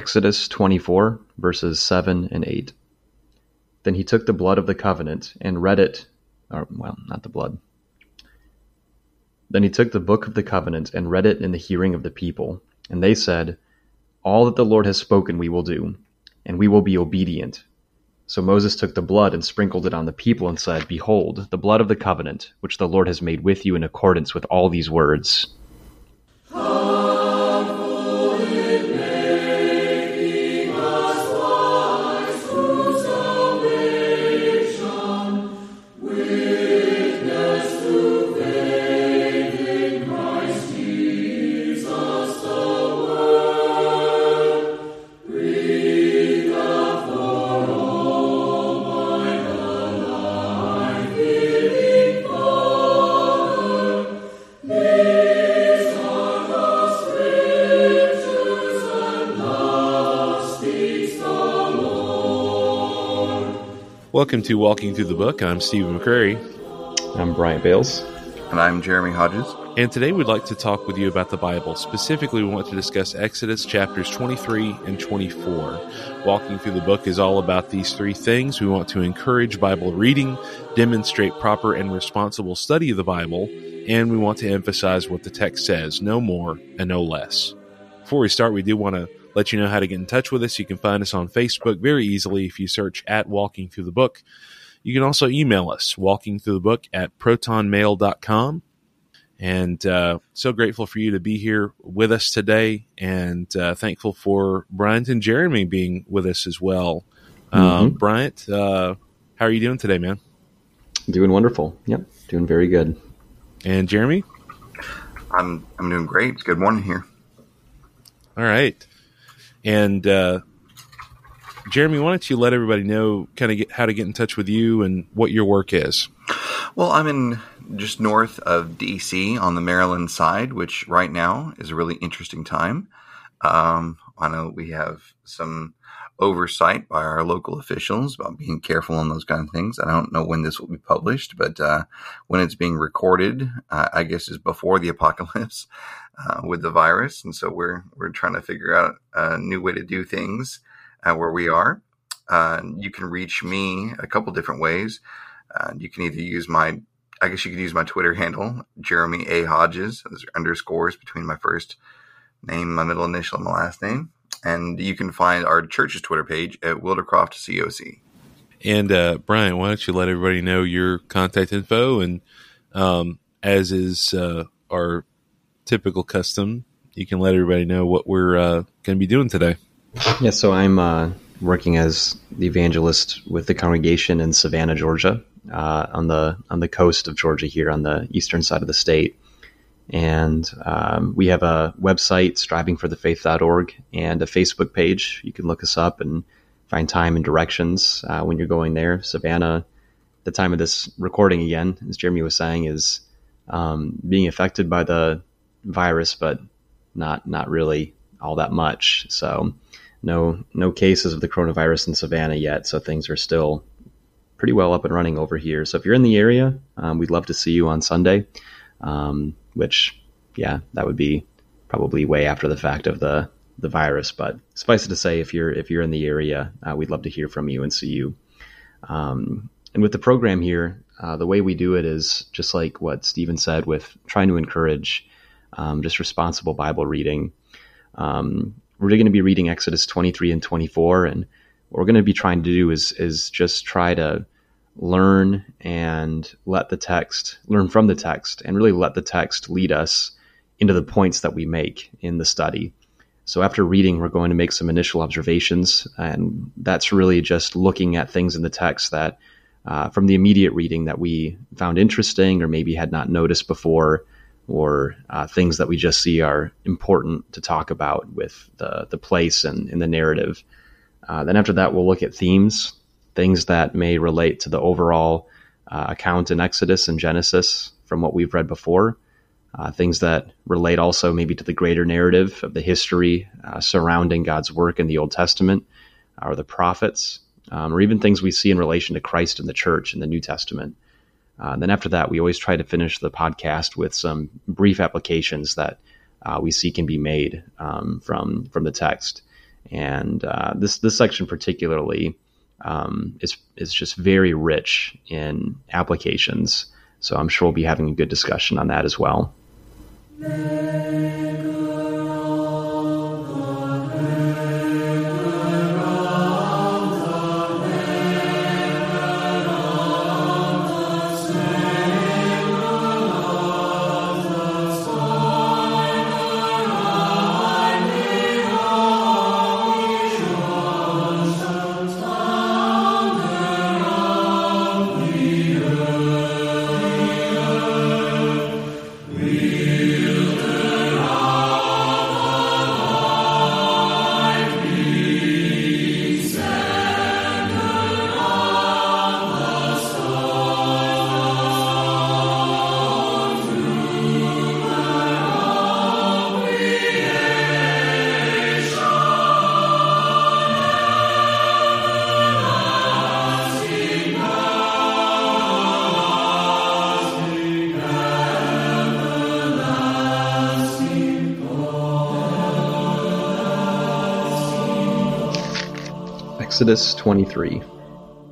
Exodus 24, verses 7 and 8. Then he took the blood of the covenant and read it, or, well, not the blood. Then he took the book of the covenant and read it in the hearing of the people. And they said, All that the Lord has spoken we will do, and we will be obedient. So Moses took the blood and sprinkled it on the people and said, Behold, the blood of the covenant, which the Lord has made with you in accordance with all these words. Welcome to Walking Through the Book. I'm Stephen McCrary. I'm Bryant Bales. And I'm Jeremy Hodges. And today we'd like to talk with you about the Bible. Specifically, we want to discuss Exodus chapters 23 and 24. Walking through the book is all about these three things. We want to encourage Bible reading, demonstrate proper and responsible study of the Bible, and we want to emphasize what the text says no more and no less. Before we start, we do want to let you know how to get in touch with us. You can find us on Facebook very easily if you search at Walking Through the Book. You can also email us, walking through the book at protonmail.com. And uh, so grateful for you to be here with us today, and uh, thankful for Bryant and Jeremy being with us as well. Uh, mm-hmm. Bryant, uh, how are you doing today, man? Doing wonderful. Yep, doing very good. And Jeremy, I'm I'm doing great. It's good morning here. All right. And uh, Jeremy, why don't you let everybody know kind of how to get in touch with you and what your work is? Well, I'm in just north of DC on the Maryland side, which right now is a really interesting time. Um, I know we have some oversight by our local officials about being careful on those kind of things. I don't know when this will be published, but uh, when it's being recorded, uh, I guess is before the apocalypse uh, with the virus, and so we're we're trying to figure out a new way to do things where we are. Uh, you can reach me a couple different ways. Uh, you can either use my I guess you could use my Twitter handle, Jeremy A. Hodges. Those are underscores between my first name, my middle initial, and my last name and you can find our church's Twitter page at Wildercroft COC. And uh, Brian, why don't you let everybody know your contact info? And um, as is uh, our typical custom, you can let everybody know what we're uh, going to be doing today. Yeah, so I'm uh, working as the evangelist with the congregation in Savannah, Georgia, uh, on the on the coast of Georgia here on the eastern side of the state. And um, we have a website, strivingforthefaith.org, and a Facebook page. You can look us up and find time and directions uh, when you're going there. Savannah, the time of this recording again, as Jeremy was saying, is um, being affected by the virus, but not not really all that much. So no no cases of the coronavirus in Savannah yet. So things are still pretty well up and running over here. So if you're in the area, um, we'd love to see you on Sunday. Um, which, yeah, that would be probably way after the fact of the the virus. But suffice it to say, if you're if you're in the area, uh, we'd love to hear from you and see you. Um, and with the program here, uh, the way we do it is just like what Stephen said, with trying to encourage um, just responsible Bible reading. Um, we're going to be reading Exodus 23 and 24, and what we're going to be trying to do is is just try to learn and let the text learn from the text and really let the text lead us into the points that we make in the study. So after reading, we're going to make some initial observations, and that's really just looking at things in the text that, uh, from the immediate reading, that we found interesting or maybe had not noticed before, or uh, things that we just see are important to talk about with the the place and in the narrative. Uh, then after that, we'll look at themes things that may relate to the overall uh, account in Exodus and Genesis from what we've read before. Uh, things that relate also maybe to the greater narrative of the history uh, surrounding God's work in the Old Testament or the prophets, um, or even things we see in relation to Christ and the church in the New Testament. Uh, then after that, we always try to finish the podcast with some brief applications that uh, we see can be made um, from from the text. And uh, this this section particularly um, is is just very rich in applications. So I'm sure we'll be having a good discussion on that as well. Exodus 23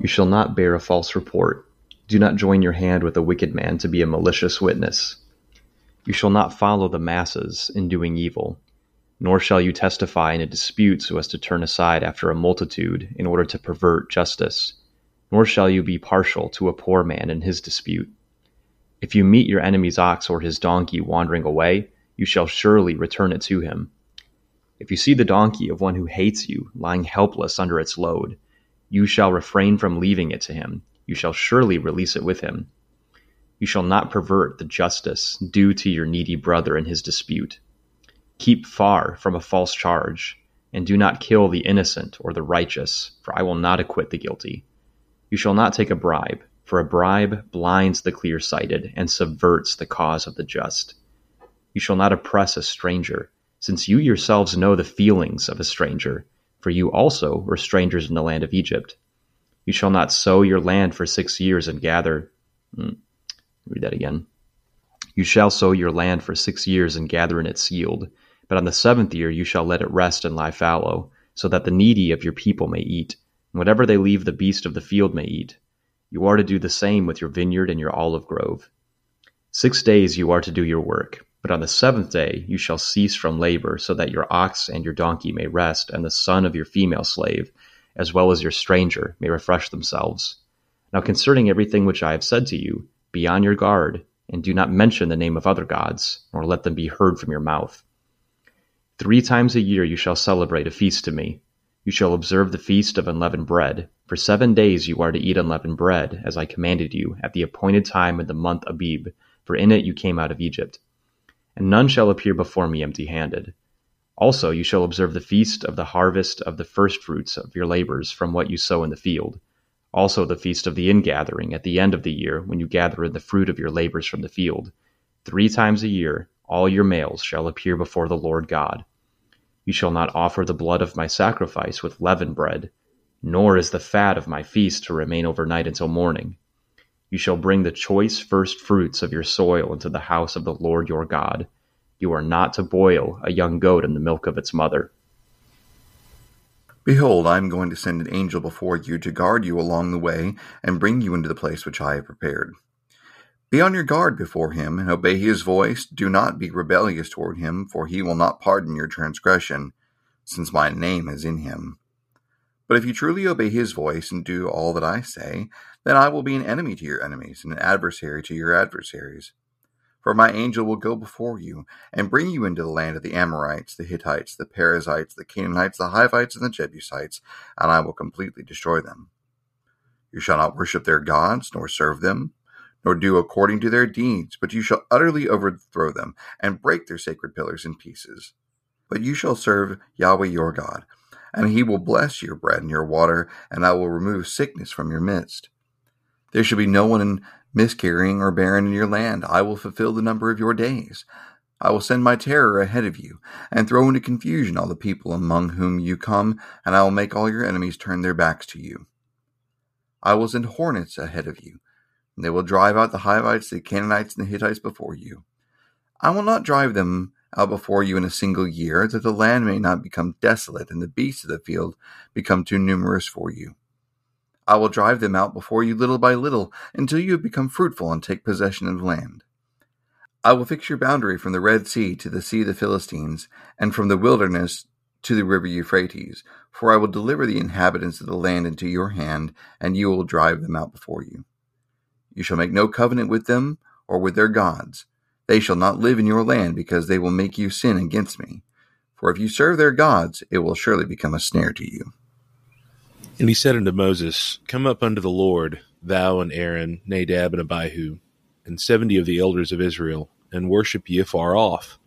You shall not bear a false report. Do not join your hand with a wicked man to be a malicious witness. You shall not follow the masses in doing evil, nor shall you testify in a dispute so as to turn aside after a multitude in order to pervert justice, nor shall you be partial to a poor man in his dispute. If you meet your enemy's ox or his donkey wandering away, you shall surely return it to him if you see the donkey of one who hates you lying helpless under its load, you shall refrain from leaving it to him. You shall surely release it with him. You shall not pervert the justice due to your needy brother in his dispute. Keep far from a false charge, and do not kill the innocent or the righteous, for I will not acquit the guilty. You shall not take a bribe, for a bribe blinds the clear sighted and subverts the cause of the just. You shall not oppress a stranger since you yourselves know the feelings of a stranger, for you also were strangers in the land of Egypt. You shall not sow your land for six years and gather. Hmm, read that again. You shall sow your land for six years and gather in its yield, but on the seventh year you shall let it rest and lie fallow, so that the needy of your people may eat, and whatever they leave the beast of the field may eat. You are to do the same with your vineyard and your olive grove. Six days you are to do your work but on the seventh day you shall cease from labor, so that your ox and your donkey may rest, and the son of your female slave, as well as your stranger, may refresh themselves. Now concerning everything which I have said to you, be on your guard, and do not mention the name of other gods, nor let them be heard from your mouth. Three times a year you shall celebrate a feast to me. You shall observe the feast of unleavened bread. For seven days you are to eat unleavened bread, as I commanded you, at the appointed time in the month Abib, for in it you came out of Egypt and none shall appear before me empty handed. Also you shall observe the feast of the harvest of the firstfruits of your labors from what you sow in the field. Also the feast of the ingathering at the end of the year, when you gather in the fruit of your labors from the field. Three times a year all your males shall appear before the Lord God. You shall not offer the blood of my sacrifice with leavened bread, nor is the fat of my feast to remain overnight until morning. You shall bring the choice first fruits of your soil into the house of the Lord your God. You are not to boil a young goat in the milk of its mother. Behold, I am going to send an angel before you to guard you along the way and bring you into the place which I have prepared. Be on your guard before him and obey his voice. Do not be rebellious toward him, for he will not pardon your transgression, since my name is in him. But if you truly obey his voice and do all that I say, then I will be an enemy to your enemies and an adversary to your adversaries. For my angel will go before you and bring you into the land of the Amorites, the Hittites, the Perizzites, the Canaanites, the Hivites, and the Jebusites, and I will completely destroy them. You shall not worship their gods, nor serve them, nor do according to their deeds, but you shall utterly overthrow them and break their sacred pillars in pieces. But you shall serve Yahweh your God and he will bless your bread and your water, and I will remove sickness from your midst. There shall be no one miscarrying or barren in your land. I will fulfill the number of your days. I will send my terror ahead of you, and throw into confusion all the people among whom you come, and I will make all your enemies turn their backs to you. I will send hornets ahead of you, and they will drive out the Hivites, the Canaanites, and the Hittites before you. I will not drive them out before you in a single year, that the land may not become desolate and the beasts of the field become too numerous for you. I will drive them out before you little by little until you have become fruitful and take possession of land. I will fix your boundary from the Red Sea to the Sea of the Philistines, and from the wilderness to the river Euphrates, for I will deliver the inhabitants of the land into your hand, and you will drive them out before you. You shall make no covenant with them or with their gods. They shall not live in your land, because they will make you sin against me. For if you serve their gods, it will surely become a snare to you. And he said unto Moses, Come up unto the Lord, thou and Aaron, Nadab and Abihu, and seventy of the elders of Israel, and worship ye afar off.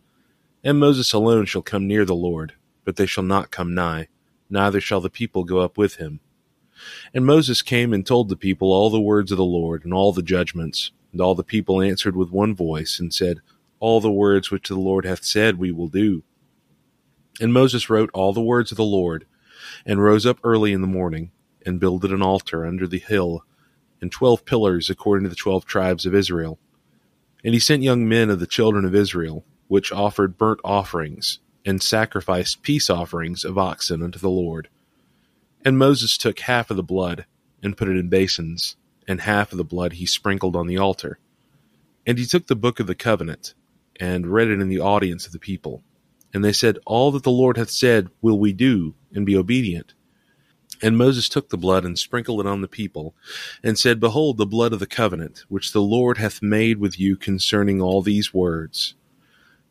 And Moses alone shall come near the Lord, but they shall not come nigh, neither shall the people go up with him. And Moses came and told the people all the words of the Lord, and all the judgments. And all the people answered with one voice, and said, All the words which the Lord hath said we will do. And Moses wrote all the words of the Lord, and rose up early in the morning, and builded an altar under the hill, and twelve pillars according to the twelve tribes of Israel. And he sent young men of the children of Israel, which offered burnt offerings, and sacrificed peace offerings of oxen unto the Lord. And Moses took half of the blood, and put it in basins, and half of the blood he sprinkled on the altar. And he took the book of the covenant, and read it in the audience of the people. And they said, All that the Lord hath said will we do, and be obedient. And Moses took the blood and sprinkled it on the people, and said, Behold the blood of the covenant, which the Lord hath made with you concerning all these words.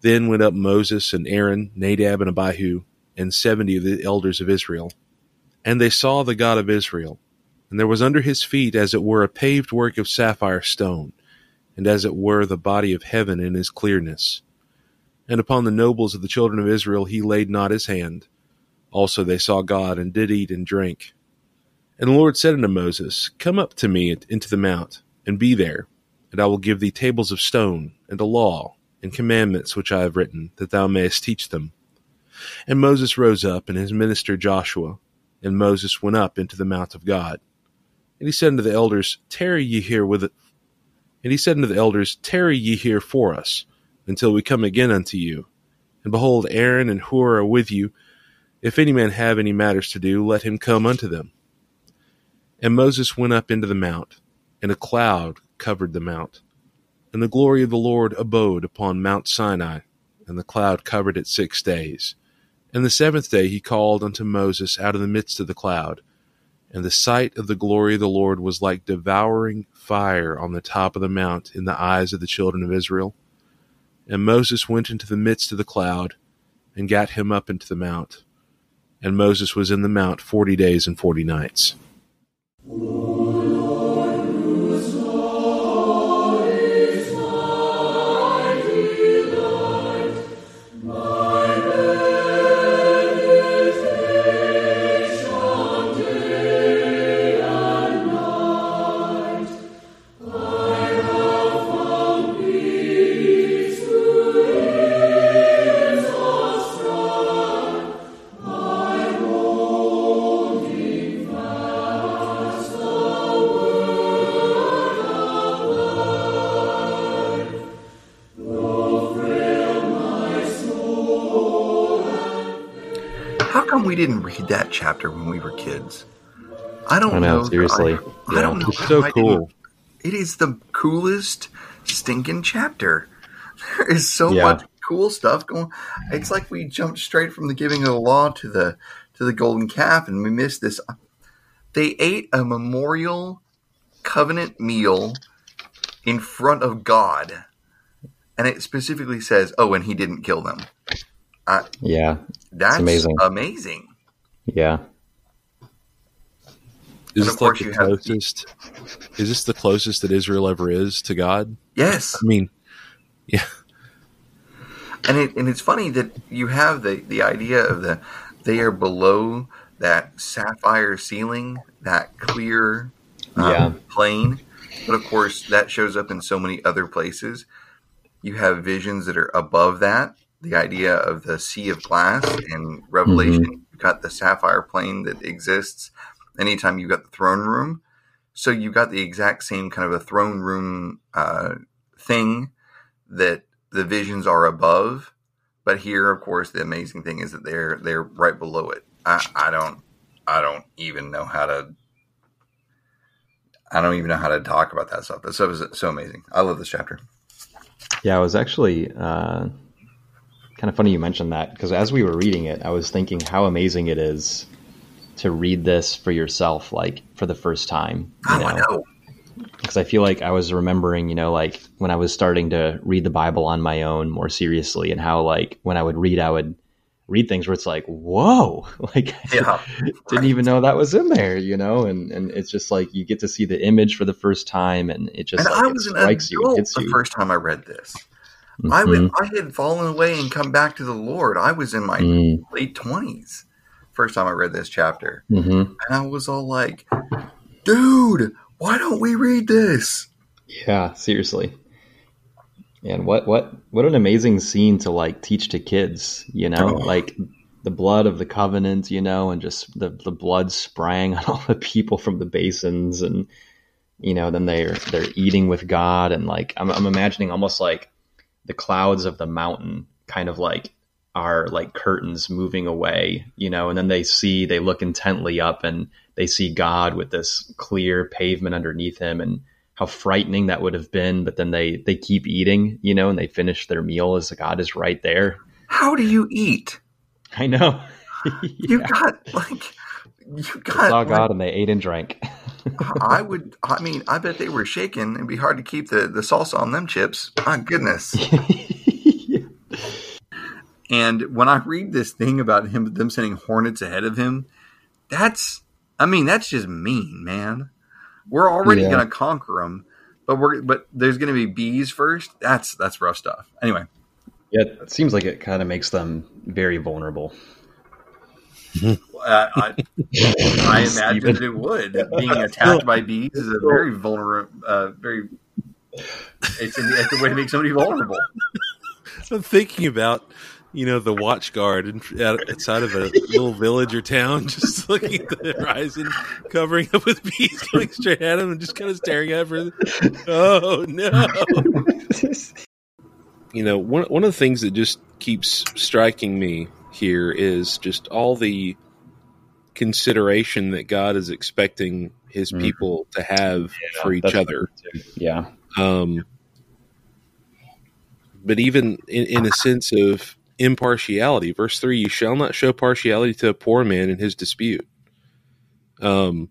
Then went up Moses and Aaron, Nadab and Abihu, and seventy of the elders of Israel. And they saw the God of Israel. And there was under his feet as it were a paved work of sapphire stone, and as it were the body of heaven in his clearness. And upon the nobles of the children of Israel he laid not his hand. Also they saw God, and did eat and drink. And the Lord said unto Moses, Come up to me into the mount, and be there, and I will give thee tables of stone, and a law, and commandments which I have written, that thou mayest teach them. And Moses rose up, and his minister Joshua, and Moses went up into the mount of God. And he said unto the elders, Tarry ye here with it. And he said unto the elders, Tarry ye here for us, until we come again unto you. And behold, Aaron and Hur are with you. If any man have any matters to do, let him come unto them. And Moses went up into the mount, and a cloud covered the mount and the glory of the Lord abode upon Mount Sinai, and the cloud covered it six days. And the seventh day he called unto Moses out of the midst of the cloud. And the sight of the glory of the Lord was like devouring fire on the top of the mount in the eyes of the children of Israel. And Moses went into the midst of the cloud, and gat him up into the mount. And Moses was in the mount forty days and forty nights. Didn't read that chapter when we were kids? I don't I know, know. seriously. I, I don't know. It's so cool. It is the coolest stinking chapter. There is so Yeah. much cool stuff going. It's like we jumped straight from the giving of the law to the to the golden calf, and we missed this. They ate a memorial covenant meal in front of God, and it specifically says, "Oh, and he didn't kill them." Uh, Yeah, that's amazing. amazing. Yeah. Is this like the you have- closest? Is this the closest that Israel ever is to God? Yes, I mean, yeah. and it and it's funny that you have the the idea of the they are below that sapphire ceiling, that clear um, Yeah. plane, but of course that shows up in so many other places. You have visions that are above that. The idea of the sea of glass in Revelation, you've got the sapphire plane that exists. Anytime you've got the throne room, so you've got the exact same kind of a throne room uh, thing that the visions are above, But here, of course, the amazing thing is that they're they're right below it. I, I don't I don't even know how to I don't even know how to talk about that stuff. That stuff is so amazing. I love this chapter. Yeah, it was actually uh, kind of funny you mentioned that because as we were reading it, I was thinking how amazing it is to read this for yourself, like for the first time. You oh, know? I know. Because I feel like I was remembering, you know, like when I was starting to read the Bible on my own more seriously, and how like when I would read, I would read things where it's like, whoa, like yeah, didn't right. even know that was in there, you know, and and it's just like you get to see the image for the first time, and it just and like, I was it strikes you, it hits the first time I read this. Mm-hmm. I I had fallen away and come back to the Lord. I was in my mm. late twenties first time I read this chapter, mm-hmm. and I was all like, "Dude, why don't we read this?" Yeah, seriously. And what what what an amazing scene to like teach to kids, you know, oh. like the blood of the covenant, you know, and just the the blood sprang on all the people from the basins, and you know, then they're they're eating with God, and like I'm I'm imagining almost like the clouds of the mountain, kind of like are like curtains moving away, you know, and then they see they look intently up and they see God with this clear pavement underneath him, and how frightening that would have been. But then they they keep eating, you know, and they finish their meal as God is right there. How do you eat? I know. yeah. You got like you got they saw God like, and they ate and drank. I would. I mean, I bet they were shaking. It'd be hard to keep the the salsa on them chips. My goodness. yeah. And when I read this thing about him, them sending hornets ahead of him, that's. I mean, that's just mean, man. We're already yeah. going to conquer them, but we're but there's going to be bees first. That's that's rough stuff. Anyway, yeah, it seems like it kind of makes them very vulnerable. Uh, I, I imagine it would. Being attacked by bees is a very vulnerable, uh, very. It's, a, it's a way to make somebody vulnerable. I'm thinking about you know, the watch guard outside of a little village or town, just looking at the horizon, covering up with bees going straight at him and just kind of staring at him. Oh, no. you know, one, one of the things that just keeps striking me here is just all the consideration that God is expecting his mm. people to have yeah, for each other. Yeah. Um, but even in, in a sense of impartiality. Verse three: You shall not show partiality to a poor man in his dispute. Um,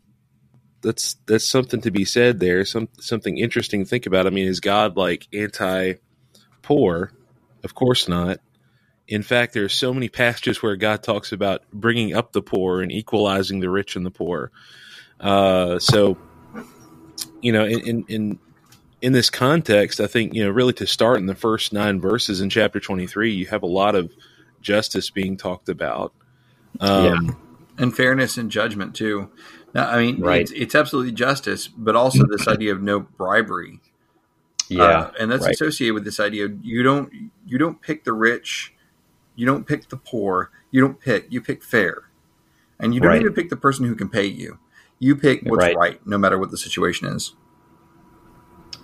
that's that's something to be said there. Some something interesting to think about. I mean, is God like anti-poor? Of course not. In fact, there are so many passages where God talks about bringing up the poor and equalizing the rich and the poor. Uh, so, you know, in, in, in in this context, I think, you know, really to start in the first nine verses in chapter 23, you have a lot of justice being talked about. Um, yeah. And fairness and judgment, too. Now, I mean, right. it's, it's absolutely justice, but also this idea of no bribery. Yeah. Uh, and that's right. associated with this idea you don't you don't pick the rich, you don't pick the poor, you don't pick, you pick fair. And you don't right. even pick the person who can pay you. You pick what's right, right no matter what the situation is.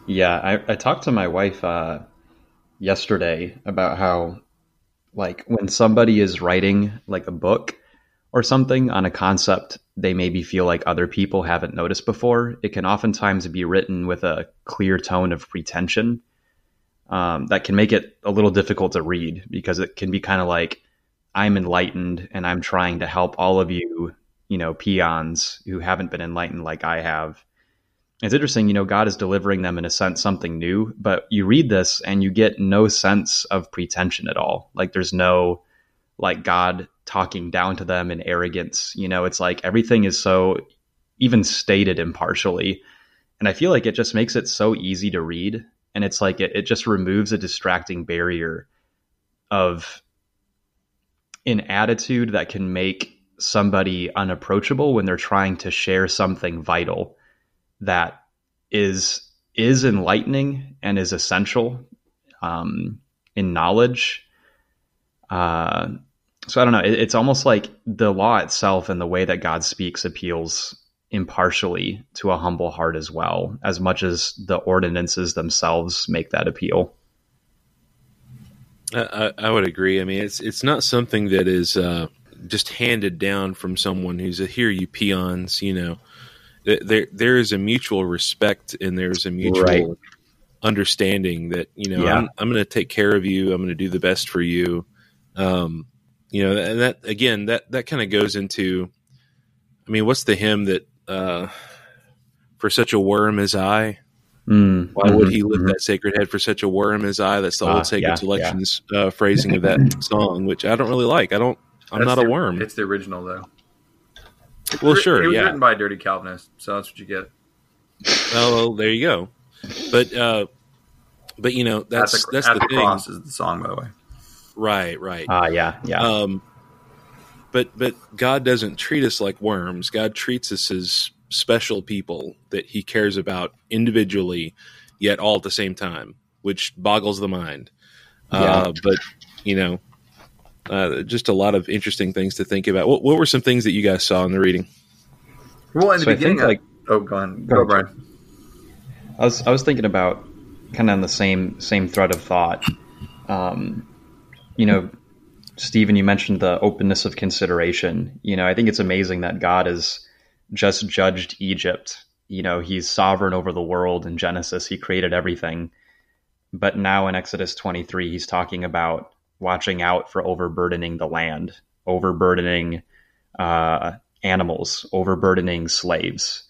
Yeah, I, I talked to my wife uh, yesterday about how, like, when somebody is writing like a book or something on a concept they maybe feel like other people haven't noticed before, it can oftentimes be written with a clear tone of pretension. Um, that can make it a little difficult to read because it can be kind of like, I'm enlightened and I'm trying to help all of you, you know, peons who haven't been enlightened like I have it's interesting, you know, God is delivering them in a sense something new, but you read this and you get no sense of pretension at all. Like there's no like God talking down to them in arrogance. You know, it's like everything is so even stated impartially. And I feel like it just makes it so easy to read. And it's like it, it just removes a distracting barrier of an attitude that can make somebody unapproachable when they're trying to share something vital that is is enlightening and is essential um, in knowledge. Uh, so I don't know. It, it's almost like the law itself and the way that God speaks appeals impartially to a humble heart as well, as much as the ordinances themselves make that appeal. I, I, would agree. I mean, it's it's not something that is uh, just handed down from someone who's a here you peons. You know, there there is a mutual respect and there's a mutual right. understanding that you know yeah. I'm, I'm going to take care of you. I'm going to do the best for you. Um, you know, and that again that that kind of goes into. I mean, what's the hymn that uh, for such a worm as I? Mm, Why mm-hmm, would he lift mm-hmm. that sacred head for such a worm as I? That's the uh, old Sacred yeah, Selections yeah. Uh, phrasing of that song, which I don't really like. I don't. I'm that's not the, a worm. It's the original though. Well, sure. It was yeah. written by a dirty Calvinist, so that's what you get. Oh, well, there you go. But, uh, but you know, that's at the, that's at the, the thing. cross is the song, by the way. Right, right. Ah, uh, yeah, yeah. Um, but but God doesn't treat us like worms. God treats us as special people that He cares about individually, yet all at the same time, which boggles the mind. Yeah. Uh, but you know, uh, just a lot of interesting things to think about. What, what, were some things that you guys saw in the reading? Well, in the so beginning, I think, like, oh, go on, go, go Brian. I was I was thinking about kind of on the same same thread of thought. Um, you know, Stephen, you mentioned the openness of consideration. You know, I think it's amazing that God has just judged Egypt. You know, He's sovereign over the world in Genesis. He created everything, but now in Exodus 23, He's talking about watching out for overburdening the land, overburdening uh, animals, overburdening slaves.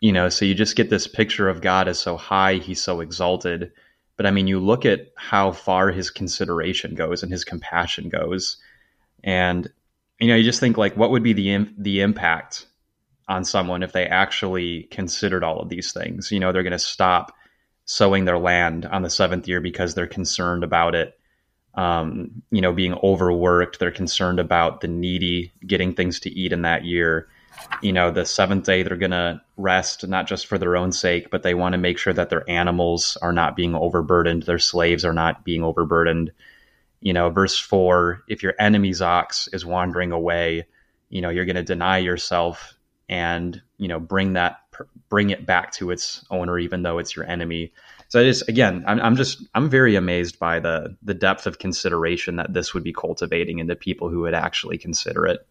You know, so you just get this picture of God as so high, he's so exalted. But I mean, you look at how far his consideration goes and his compassion goes, and you know, you just think like, what would be the the impact on someone if they actually considered all of these things? You know, they're going to stop sowing their land on the seventh year because they're concerned about it um, you know, being overworked. They're concerned about the needy getting things to eat in that year. You know, the seventh day they're going to rest, not just for their own sake, but they want to make sure that their animals are not being overburdened, their slaves are not being overburdened. You know, verse four if your enemy's ox is wandering away, you know, you're going to deny yourself and, you know, bring that, bring it back to its owner, even though it's your enemy so I just again, I'm, I'm just I'm very amazed by the the depth of consideration that this would be cultivating into people who would actually consider it.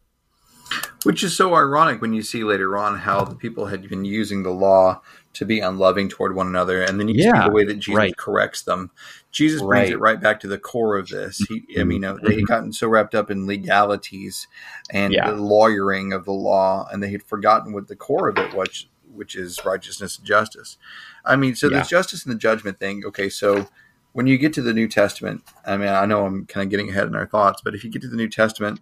Which is so ironic when you see later on how the people had been using the law to be unloving toward one another, and then you yeah, see the way that Jesus right. corrects them. Jesus brings it right back to the core of this. He, I mean, mm-hmm. they had gotten so wrapped up in legalities and yeah. the lawyering of the law, and they had forgotten what the core of it was, which is righteousness and justice. I mean, so yeah. there's justice and the judgment thing. Okay, so when you get to the New Testament, I mean, I know I'm kind of getting ahead in our thoughts, but if you get to the New Testament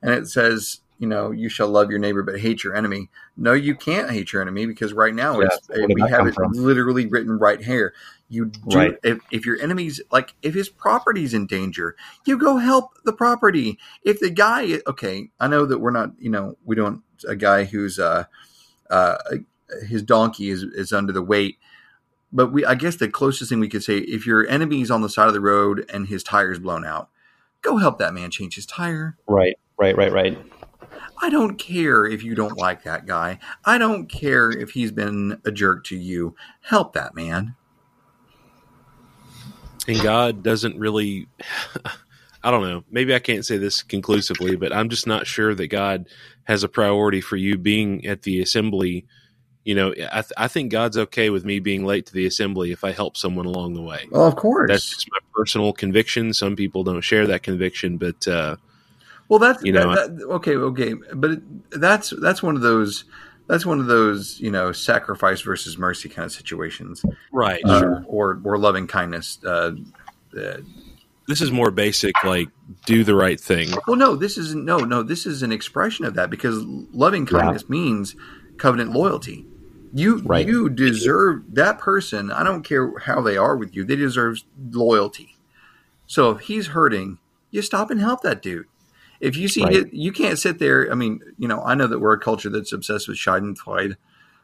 and it says, you know, you shall love your neighbor but hate your enemy. No, you can't hate your enemy because right now yeah, we have it from? literally written right here. You do right. if, if your enemy's like if his property's in danger, you go help the property. If the guy, okay, I know that we're not, you know, we don't a guy who's uh, uh, his donkey is is under the weight but we I guess the closest thing we could say if your enemy's on the side of the road and his tire's blown out, go help that man change his tire. Right, right, right, right. I don't care if you don't like that guy. I don't care if he's been a jerk to you. Help that man. And God doesn't really I don't know. Maybe I can't say this conclusively, but I'm just not sure that God has a priority for you being at the assembly you know, I, th- I think God's okay with me being late to the assembly if I help someone along the way. Well, of course, that's just my personal conviction. Some people don't share that conviction, but uh, well, that's you know, that, that, okay, okay, but that's that's one of those that's one of those you know sacrifice versus mercy kind of situations, right? Uh, sure. Or or loving kindness. Uh, uh, this is more basic, like do the right thing. Well, no, this isn't. no, no. This is an expression of that because loving kindness yeah. means covenant loyalty. You right. you deserve that person. I don't care how they are with you. They deserve loyalty. So if he's hurting, you stop and help that dude. If you see right. it, you can't sit there. I mean, you know, I know that we're a culture that's obsessed with Schadenfreude,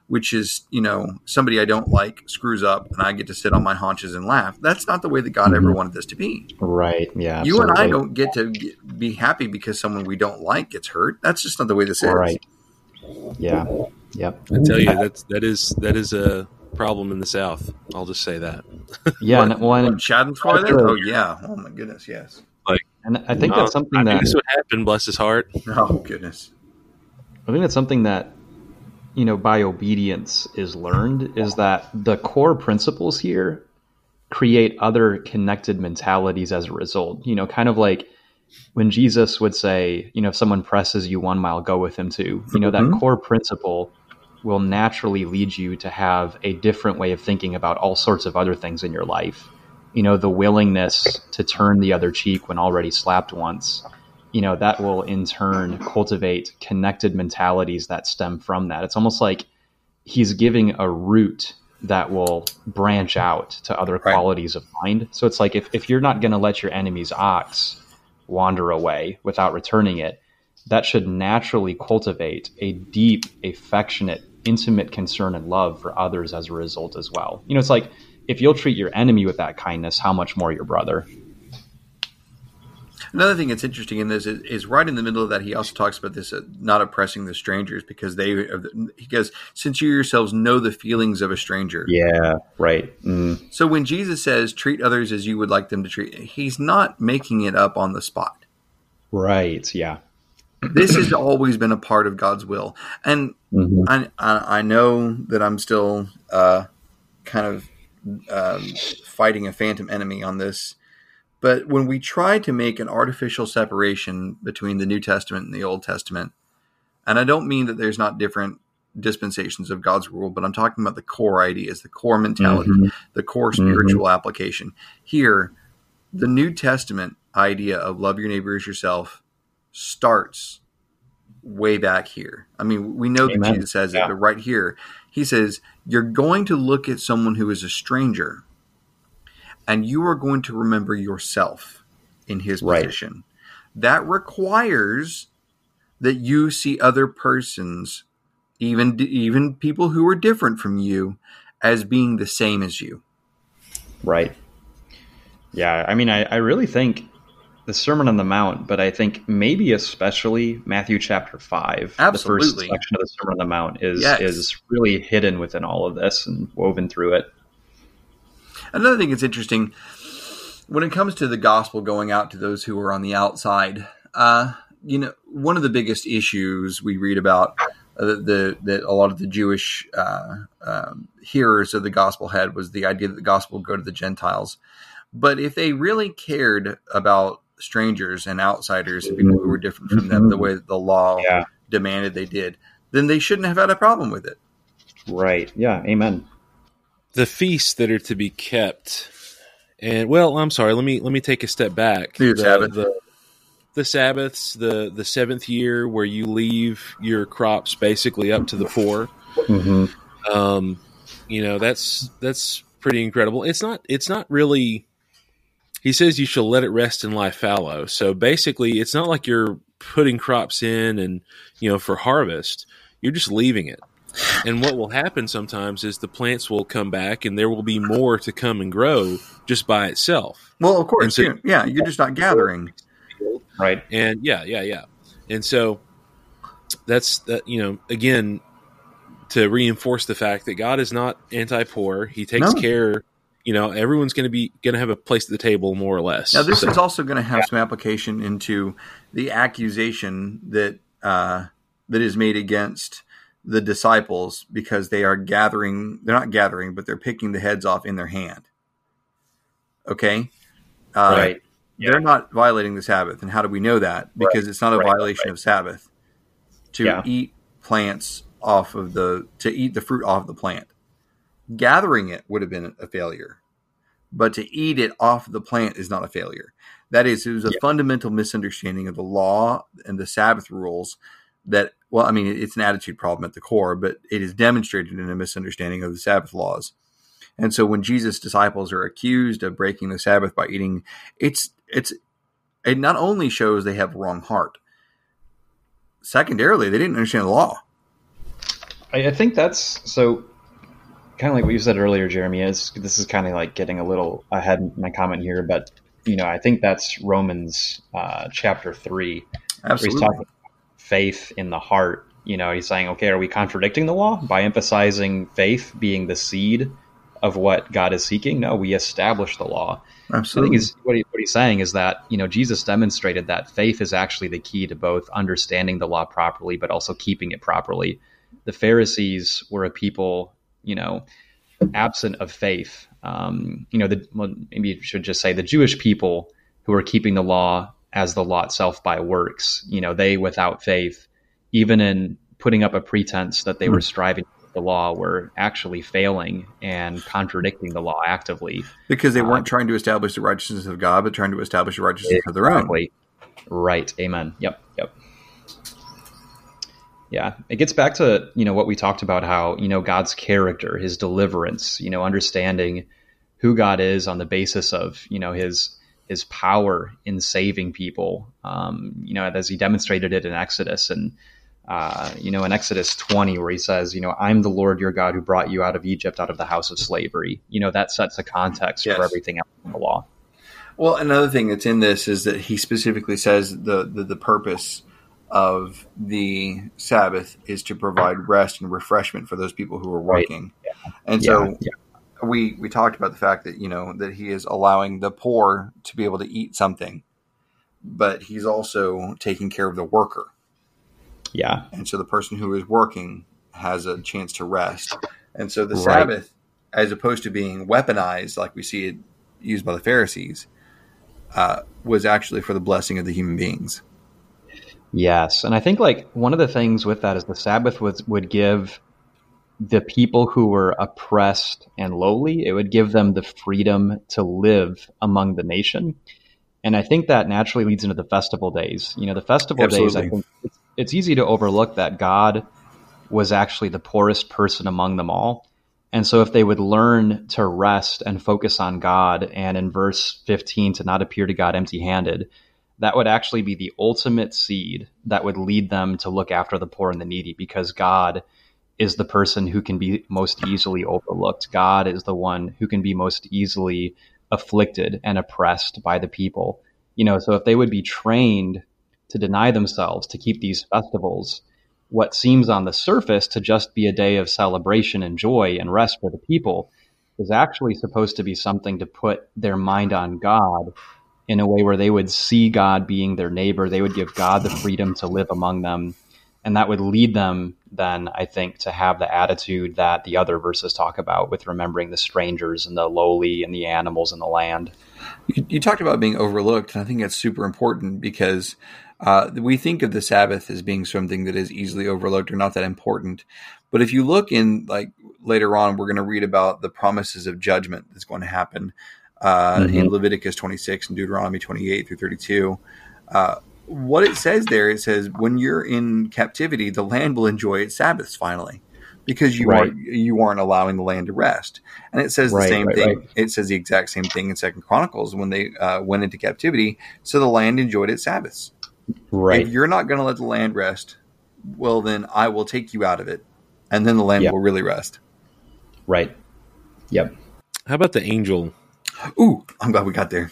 which is, you know, somebody I don't like screws up and I get to sit on my haunches and laugh. That's not the way that God mm-hmm. ever wanted this to be. Right. Yeah. You absolutely. and I don't get to be happy because someone we don't like gets hurt. That's just not the way this is. Right. Yeah. Yep. I tell you, that's that is that is a problem in the South. I'll just say that. Yeah, what, and, well, and, Schadenfreude. Oh yeah. Oh my goodness. Yes. Like, and I think no, that's something I that this would happen. Bless his heart. Oh goodness. I think that's something that you know by obedience is learned is that the core principles here create other connected mentalities as a result. You know, kind of like when Jesus would say, you know, if someone presses you one mile, go with him too. You know, mm-hmm. that core principle will naturally lead you to have a different way of thinking about all sorts of other things in your life. You know, the willingness to turn the other cheek when already slapped once. You know, that will in turn cultivate connected mentalities that stem from that. It's almost like he's giving a root that will branch out to other right. qualities of mind. So it's like if, if you're not going to let your enemy's ox wander away without returning it, that should naturally cultivate a deep, affectionate, intimate concern and love for others as a result as well. You know, it's like if you'll treat your enemy with that kindness, how much more your brother? Another thing that's interesting in this is, is, right in the middle of that. He also talks about this uh, not oppressing the strangers because they because since you yourselves know the feelings of a stranger. Yeah, right. Mm. So when Jesus says treat others as you would like them to treat, he's not making it up on the spot. Right. Yeah. this has always been a part of God's will, and mm-hmm. I, I, I know that I'm still uh, kind of um, fighting a phantom enemy on this but when we try to make an artificial separation between the New Testament and the Old Testament, and I don't mean that there's not different dispensations of God's rule, but I'm talking about the core ideas, the core mentality, mm-hmm. the core mm-hmm. spiritual mm-hmm. application. Here, the New Testament idea of love your neighbor as yourself starts way back here. I mean, we know Amen. that Jesus says yeah. it, but right here, he says, You're going to look at someone who is a stranger and you are going to remember yourself in his right. position. That requires that you see other persons, even even people who are different from you, as being the same as you. Right. Yeah, I mean, I, I really think the Sermon on the Mount, but I think maybe especially Matthew chapter five, Absolutely. the first section of the Sermon on the Mount, is yes. is really hidden within all of this and woven through it. Another thing that's interesting when it comes to the gospel going out to those who are on the outside, uh, you know, one of the biggest issues we read about uh, the that a lot of the Jewish uh, um, hearers of the gospel had was the idea that the gospel would go to the Gentiles. But if they really cared about strangers and outsiders and people who were different from them, the way that the law yeah. demanded they did, then they shouldn't have had a problem with it. Right. Yeah. Amen the feasts that are to be kept. And well, I'm sorry. Let me let me take a step back. The, Sabbath. The, the Sabbaths, the the seventh year where you leave your crops basically up to the poor. Mm-hmm. Um, you know that's that's pretty incredible. It's not it's not really. He says you shall let it rest and lie fallow. So basically, it's not like you're putting crops in and you know for harvest. You're just leaving it. And what will happen sometimes is the plants will come back and there will be more to come and grow just by itself. Well, of course. So, yeah, you're just not gathering. Right. And yeah, yeah, yeah. And so that's that, you know, again, to reinforce the fact that God is not anti poor. He takes no. care you know everyone's going to be going to have a place at the table more or less now this so, is also going to have yeah. some application into the accusation that uh, that is made against the disciples because they are gathering they're not gathering but they're picking the heads off in their hand okay uh, right yeah. they're not violating the sabbath and how do we know that because right. it's not a right. violation right. of sabbath to yeah. eat plants off of the to eat the fruit off the plant gathering it would have been a failure but to eat it off the plant is not a failure that is it was a yeah. fundamental misunderstanding of the law and the sabbath rules that well, I mean, it's an attitude problem at the core, but it is demonstrated in a misunderstanding of the Sabbath laws. And so when Jesus' disciples are accused of breaking the Sabbath by eating, it's it's it not only shows they have wrong heart. Secondarily, they didn't understand the law. I, I think that's so kind of like what you said earlier, Jeremy. Is this is kind of like getting a little ahead in my comment here, but you know, I think that's Romans uh, chapter three. Absolutely faith in the heart You know, he's saying, okay, are we contradicting the law by emphasizing faith being the seed of what God is seeking? No, we establish the law. Absolutely. I think what, he, what he's saying is that you know Jesus demonstrated that faith is actually the key to both understanding the law properly, but also keeping it properly. The Pharisees were a people, you know, absent of faith. Um, you know, the, well, maybe you should just say the Jewish people who are keeping the law as the law itself by works. You know, they without faith, even in putting up a pretense that they were striving with the law were actually failing and contradicting the law actively because they weren't uh, trying to establish the righteousness of God, but trying to establish the righteousness exactly. of their own. Right. Amen. Yep. Yep. Yeah, it gets back to you know what we talked about how you know God's character, His deliverance, you know, understanding who God is on the basis of you know His His power in saving people. Um, you know, as He demonstrated it in Exodus and uh, you know, in Exodus 20, where he says, you know, I'm the Lord your God who brought you out of Egypt, out of the house of slavery. You know, that sets a context yes. for everything else in the law. Well, another thing that's in this is that he specifically says the, the, the purpose of the Sabbath is to provide rest and refreshment for those people who are working. Right. Yeah. And so yeah. we we talked about the fact that, you know, that he is allowing the poor to be able to eat something, but he's also taking care of the worker. Yeah. And so the person who is working has a chance to rest. And so the right. Sabbath, as opposed to being weaponized like we see it used by the Pharisees, uh, was actually for the blessing of the human beings. Yes, and I think like one of the things with that is the Sabbath was, would give the people who were oppressed and lowly, it would give them the freedom to live among the nation. And I think that naturally leads into the festival days. You know, the festival Absolutely. days, I think it's it's easy to overlook that God was actually the poorest person among them all. And so if they would learn to rest and focus on God and in verse 15 to not appear to God empty handed, that would actually be the ultimate seed that would lead them to look after the poor and the needy because God is the person who can be most easily overlooked. God is the one who can be most easily afflicted and oppressed by the people. You know, so if they would be trained to deny themselves to keep these festivals, what seems on the surface to just be a day of celebration and joy and rest for the people, is actually supposed to be something to put their mind on God in a way where they would see God being their neighbor. They would give God the freedom to live among them. And that would lead them then, I think, to have the attitude that the other verses talk about with remembering the strangers and the lowly and the animals and the land. You, you talked about being overlooked, and I think that's super important because uh, we think of the Sabbath as being something that is easily overlooked or not that important. But if you look in, like later on, we're going to read about the promises of judgment that's going to happen uh, mm-hmm. in Leviticus 26 and Deuteronomy 28 through 32. Uh, what it says there, it says, when you're in captivity, the land will enjoy its Sabbaths finally because you right. aren't you aren't allowing the land to rest. And it says right, the same right, thing. It says the exact same thing in Second Chronicles when they uh, went into captivity. So the land enjoyed its Sabbaths. Right. If you're not going to let the land rest, well, then I will take you out of it, and then the land yep. will really rest. Right. Yep. How about the angel? Ooh, I'm glad we got there.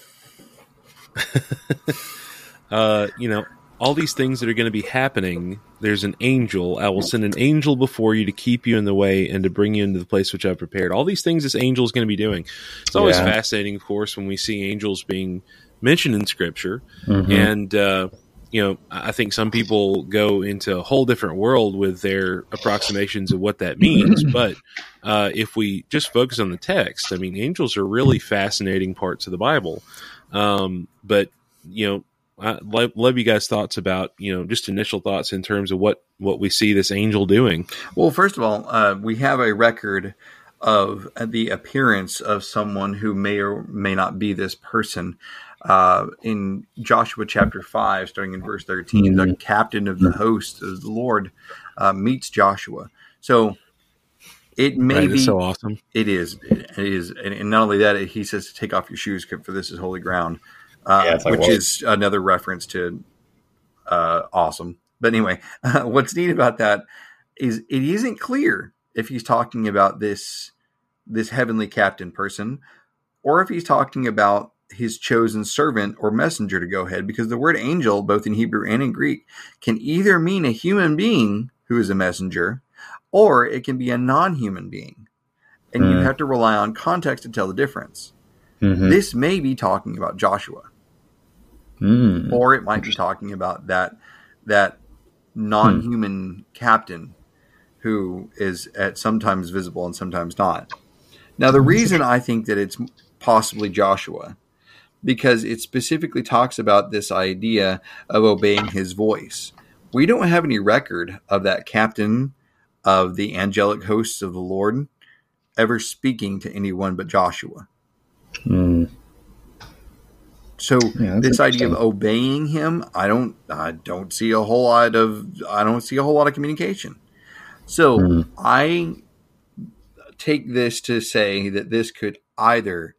uh, you know, all these things that are going to be happening, there's an angel. I will send an angel before you to keep you in the way and to bring you into the place which I've prepared. All these things this angel is going to be doing. It's always yeah. fascinating, of course, when we see angels being mentioned in Scripture. Mm-hmm. And, uh, you know, I think some people go into a whole different world with their approximations of what that means. but uh, if we just focus on the text, I mean, angels are really fascinating parts of the Bible. Um, but you know, I love, love you guys' thoughts about you know just initial thoughts in terms of what what we see this angel doing. Well, first of all, uh, we have a record of the appearance of someone who may or may not be this person uh, in Joshua chapter 5, starting in verse 13, mm-hmm. the captain of the host of the Lord uh, meets Joshua. So it may right, be so awesome. It is. It is. And not only that, he says to take off your shoes, for this is holy ground, uh, yeah, like, which is another reference to uh, awesome. But anyway, what's neat about that is it isn't clear if he's talking about this this heavenly captain person or if he's talking about his chosen servant or messenger to go ahead because the word angel, both in Hebrew and in Greek, can either mean a human being who is a messenger, or it can be a non human being. And mm. you hmm. have to rely on context to tell the difference. Mm-hmm. This may be talking about Joshua. Mm. Or it might be talking about that that non-human hmm. captain who is at sometimes visible and sometimes not. Now the reason I think that it's possibly Joshua because it specifically talks about this idea of obeying his voice. We don't have any record of that captain of the angelic hosts of the Lord ever speaking to anyone but Joshua. Mm. So yeah, this idea of obeying him, I don't, I don't see a whole lot of, I don't see a whole lot of communication. So mm. I take this to say that this could either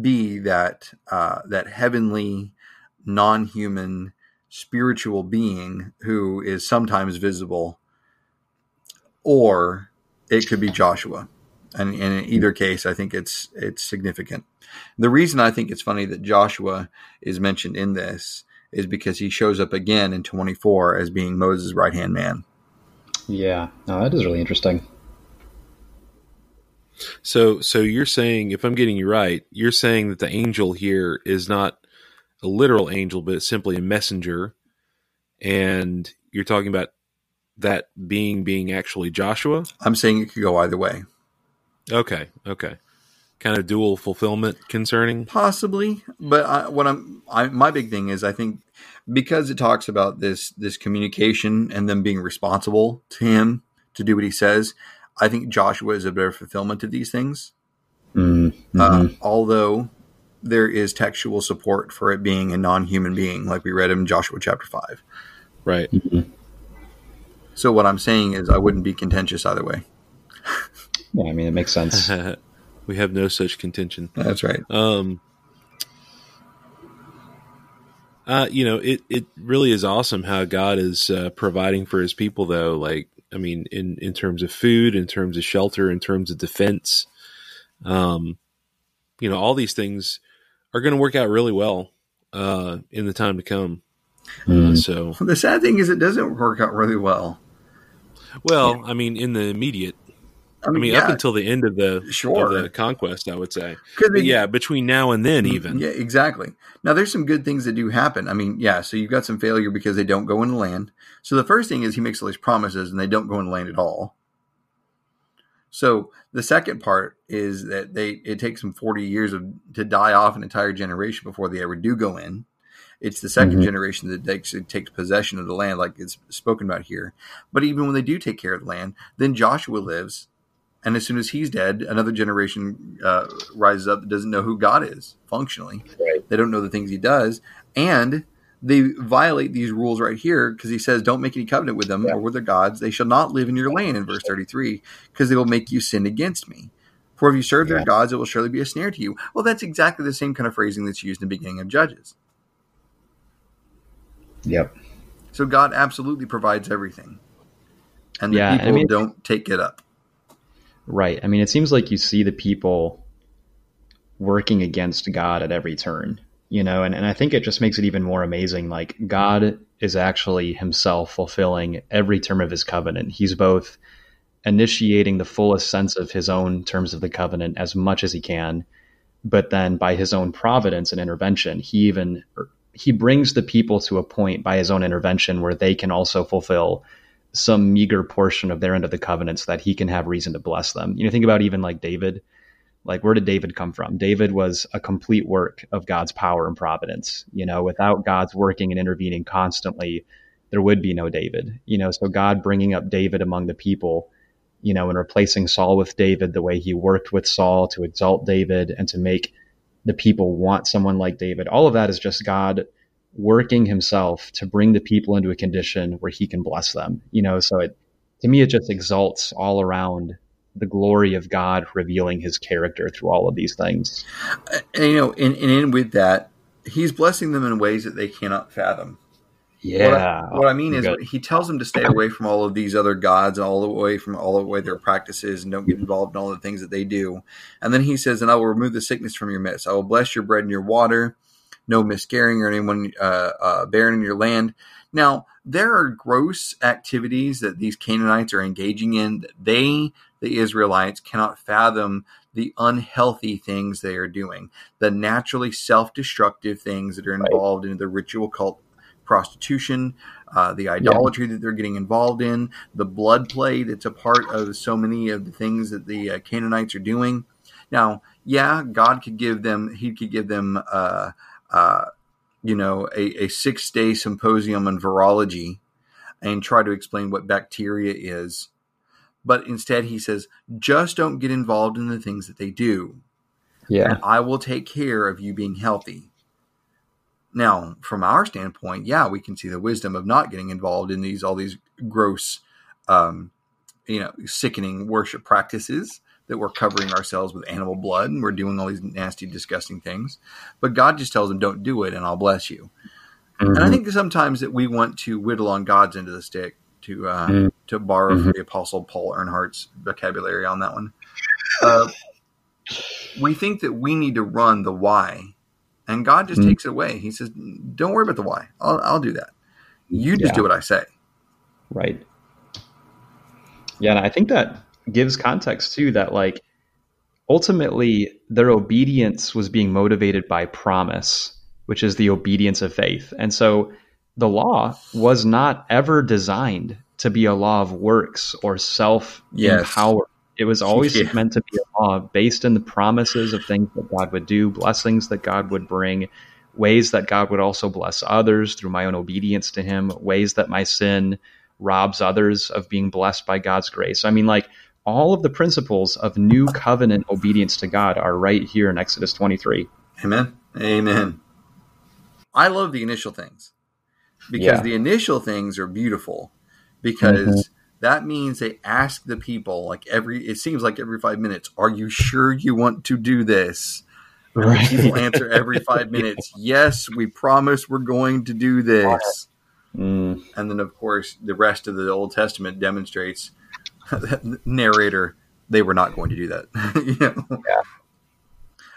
be that uh, that heavenly, non-human, spiritual being who is sometimes visible, or it could be Joshua. And, and in either case, I think it's it's significant. The reason I think it's funny that Joshua is mentioned in this is because he shows up again in 24 as being Moses' right hand man. Yeah, no, that is really interesting. So, so you're saying, if I'm getting you right, you're saying that the angel here is not a literal angel, but it's simply a messenger, and you're talking about that being being actually Joshua. I'm saying it could go either way. Okay, okay, kind of dual fulfillment concerning, possibly. But I, what I'm, I, my big thing is, I think because it talks about this this communication and them being responsible to him to do what he says. I think Joshua is a better fulfillment of these things. Mm-hmm. Uh, although there is textual support for it being a non-human being, like we read in Joshua chapter five. Right. Mm-hmm. So what I'm saying is, I wouldn't be contentious either way. yeah, I mean, it makes sense. we have no such contention. That's right. Um, uh, you know, it, it really is awesome how God is uh, providing for his people, though. Like, I mean, in, in terms of food, in terms of shelter, in terms of defense, um, you know, all these things are going to work out really well uh, in the time to come. Mm. Uh, so the sad thing is, it doesn't work out really well. Well, I mean, in the immediate, I mean, I mean yeah. up until the end of the sure of the conquest, I would say. They, yeah, between now and then, even. Yeah, exactly. Now, there's some good things that do happen. I mean, yeah. So you've got some failure because they don't go in the land. So the first thing is he makes all these promises and they don't go in the land at all. So the second part is that they it takes them 40 years of to die off an entire generation before they ever do go in. It's the 2nd mm-hmm. generation that takes takes possession of the land, like it's spoken about here. But even when they do take care of the land, then Joshua lives and as soon as he's dead, another generation uh, rises up that doesn't know who God is functionally. Right. They don't know the things he does. And they violate these rules right here because he says, Don't make any covenant with them yeah. or with their gods. They shall not live in your land in verse 33 because they will make you sin against me. For if you serve yeah. their gods, it will surely be a snare to you. Well, that's exactly the same kind of phrasing that's used in the beginning of Judges. Yep. So God absolutely provides everything. And the yeah, people I mean, don't take it up. Right. I mean, it seems like you see the people working against God at every turn, you know, and, and I think it just makes it even more amazing. Like, God is actually himself fulfilling every term of his covenant. He's both initiating the fullest sense of his own terms of the covenant as much as he can, but then by his own providence and intervention, he even he brings the people to a point by his own intervention where they can also fulfill some meager portion of their end of the covenant so that he can have reason to bless them. You know, think about even like David. Like, where did David come from? David was a complete work of God's power and providence. You know, without God's working and intervening constantly, there would be no David. You know, so God bringing up David among the people, you know, and replacing Saul with David, the way he worked with Saul to exalt David and to make the people want someone like David, all of that is just God working himself to bring the people into a condition where he can bless them. You know, so it to me it just exalts all around the glory of God revealing his character through all of these things. And, you know, and, and in with that, he's blessing them in ways that they cannot fathom. Yeah. What I, what I mean is, good. he tells them to stay away from all of these other gods and all the way from all the way their practices and don't get involved in all the things that they do. And then he says, "And I will remove the sickness from your midst. I will bless your bread and your water no miscarrying or anyone uh, uh, barren in your land. Now, there are gross activities that these Canaanites are engaging in that they, the Israelites, cannot fathom the unhealthy things they are doing, the naturally self destructive things that are involved right. in the ritual cult prostitution, uh, the idolatry yeah. that they're getting involved in, the blood play that's a part of so many of the things that the uh, Canaanites are doing. Now, yeah, God could give them, He could give them, uh, uh you know, a, a six day symposium on virology and try to explain what bacteria is. But instead, He says, just don't get involved in the things that they do. Yeah. I will take care of you being healthy. Now, from our standpoint, yeah, we can see the wisdom of not getting involved in these all these gross, um, you know, sickening worship practices that we're covering ourselves with animal blood and we're doing all these nasty, disgusting things. But God just tells them, "Don't do it, and I'll bless you." Mm-hmm. And I mm-hmm. think sometimes that we want to whittle on God's end of the stick to uh, mm-hmm. to borrow mm-hmm. from the Apostle Paul Earnhardt's vocabulary on that one. Uh, we think that we need to run the why and God just mm-hmm. takes it away. He says, "Don't worry about the why. I'll, I'll do that. You just yeah. do what I say." Right. Yeah, and I think that gives context too. That like ultimately their obedience was being motivated by promise, which is the obedience of faith, and so the law was not ever designed to be a law of works or self empower it was always yeah. meant to be a law based in the promises of things that God would do, blessings that God would bring, ways that God would also bless others through my own obedience to Him, ways that my sin robs others of being blessed by God's grace. I mean, like all of the principles of new covenant obedience to God are right here in Exodus 23. Amen. Amen. I love the initial things because yeah. the initial things are beautiful because. Mm-hmm that means they ask the people like every it seems like every five minutes are you sure you want to do this right. people answer every five minutes yes we promise we're going to do this mm. and then of course the rest of the old testament demonstrates narrator they were not going to do that you know? yeah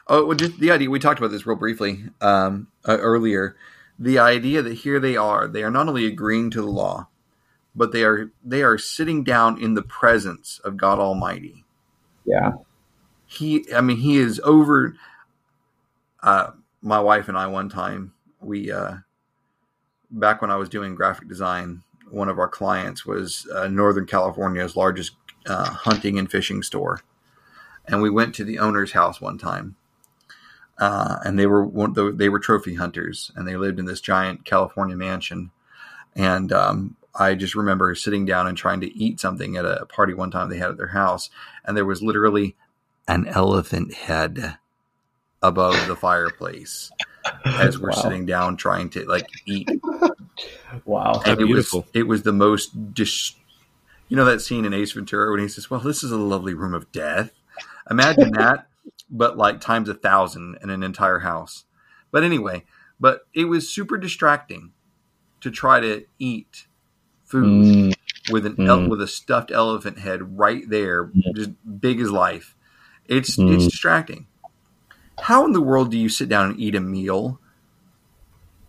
oh well just the idea we talked about this real briefly um, uh, earlier the idea that here they are they are not only agreeing to the law but they are they are sitting down in the presence of God Almighty. Yeah. He I mean he is over uh my wife and I one time we uh back when I was doing graphic design one of our clients was uh, Northern California's largest uh, hunting and fishing store and we went to the owner's house one time uh, and they were they were trophy hunters and they lived in this giant California mansion and um, I just remember sitting down and trying to eat something at a party one time they had at their house, and there was literally an elephant head above the fireplace as we're wow. sitting down trying to like eat. Wow, and it beautiful. was it was the most dis- you know that scene in Ace Ventura when he says, "Well, this is a lovely room of death." Imagine that, but like times a thousand in an entire house. But anyway, but it was super distracting to try to eat food mm. with an mm. with a stuffed elephant head right there, mm. just big as life. It's mm. it's distracting. How in the world do you sit down and eat a meal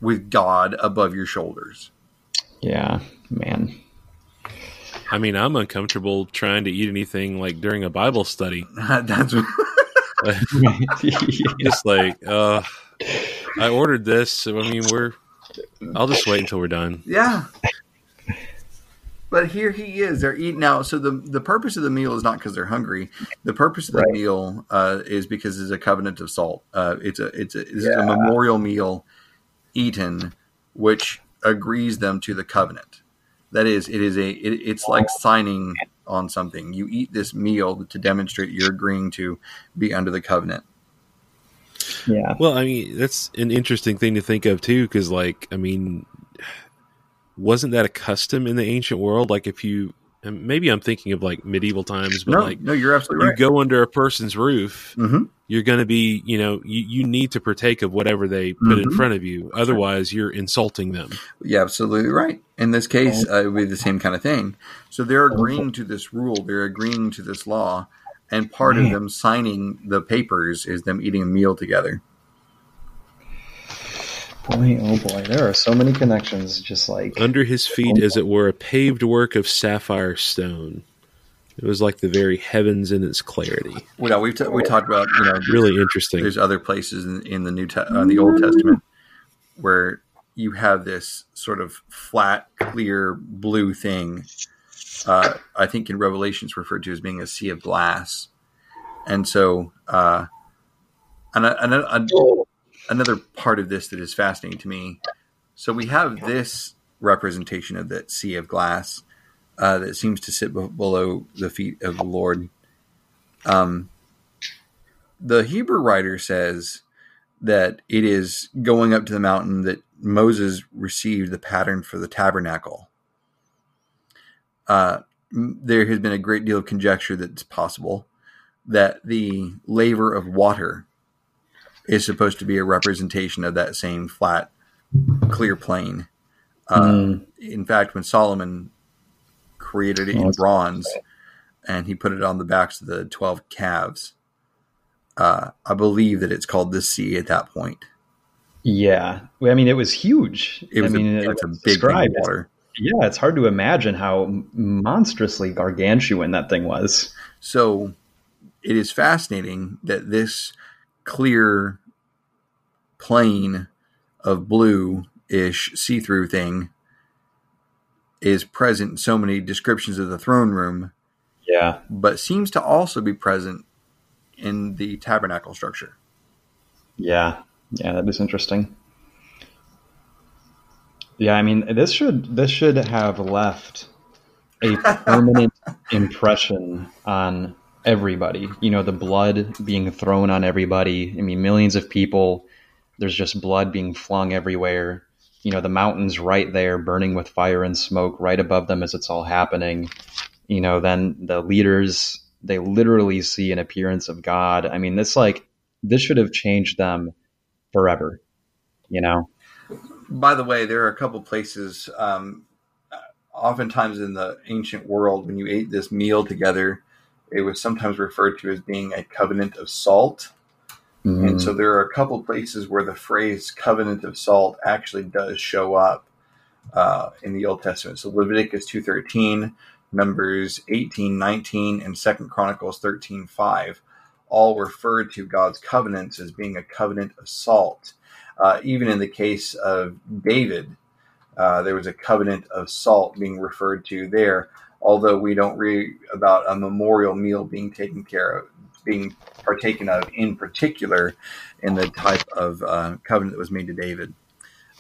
with God above your shoulders? Yeah, man. I mean, I'm uncomfortable trying to eat anything like during a Bible study. That's just like uh, I ordered this. So I mean, we're. I'll just wait until we're done. Yeah, but here he is. They're eating out. So the the purpose of the meal is not because they're hungry. The purpose of the right. meal uh, is because it's a covenant of salt. Uh, it's a it's a it's yeah. a memorial meal eaten, which agrees them to the covenant. That is, it is a it, it's like signing on something. You eat this meal to demonstrate you're agreeing to be under the covenant. Yeah. Well, I mean, that's an interesting thing to think of too, because like, I mean, wasn't that a custom in the ancient world? Like if you maybe I'm thinking of like medieval times, but no, like no, you're absolutely you right. go under a person's roof, mm-hmm. you're going to be, you know, you, you need to partake of whatever they put mm-hmm. in front of you. Otherwise, you're insulting them. Yeah, absolutely right. In this case, uh, it would be the same kind of thing. So they're agreeing to this rule. They're agreeing to this law, and part Man. of them signing the papers is them eating a meal together. Boy, oh boy, there are so many connections. Just like under his feet, as it were, a paved work of sapphire stone. It was like the very heavens in its clarity. Well, we've t- we talked about you know really interesting. There's other places in, in the New Te- uh, the Old Testament where you have this sort of flat, clear blue thing. Uh, I think in Revelations referred to as being a sea of glass, and so uh, and, and, another part of this that is fascinating to me. So we have this representation of that sea of glass uh, that seems to sit below the feet of the Lord. Um, the Hebrew writer says that it is going up to the mountain that Moses received the pattern for the tabernacle. Uh, there has been a great deal of conjecture that it's possible that the laver of water is supposed to be a representation of that same flat, clear plane. Uh, mm. In fact, when Solomon created it in bronze and he put it on the backs of the 12 calves, uh, I believe that it's called the sea at that point. Yeah, I mean it was huge. It was I mean, a, it's a big water. Yeah, it's hard to imagine how monstrously gargantuan that thing was. So it is fascinating that this clear plane of blue ish see through thing is present in so many descriptions of the throne room. Yeah. But seems to also be present in the tabernacle structure. Yeah. Yeah, that is interesting. Yeah, I mean this should this should have left a permanent impression on everybody. You know, the blood being thrown on everybody. I mean, millions of people. There's just blood being flung everywhere. You know, the mountains right there burning with fire and smoke right above them as it's all happening. You know, then the leaders, they literally see an appearance of God. I mean, this like, this should have changed them forever, you know? By the way, there are a couple places, um, oftentimes in the ancient world, when you ate this meal together, it was sometimes referred to as being a covenant of salt. Mm-hmm. And so there are a couple places where the phrase covenant of salt actually does show up uh, in the Old Testament. So Leviticus 2.13, Numbers 18, 19, and Second Chronicles 13, 5 all refer to God's covenants as being a covenant of salt. Uh, even in the case of David, uh, there was a covenant of salt being referred to there although we don't read about a memorial meal being taken care of, being partaken of in particular in the type of uh, covenant that was made to David.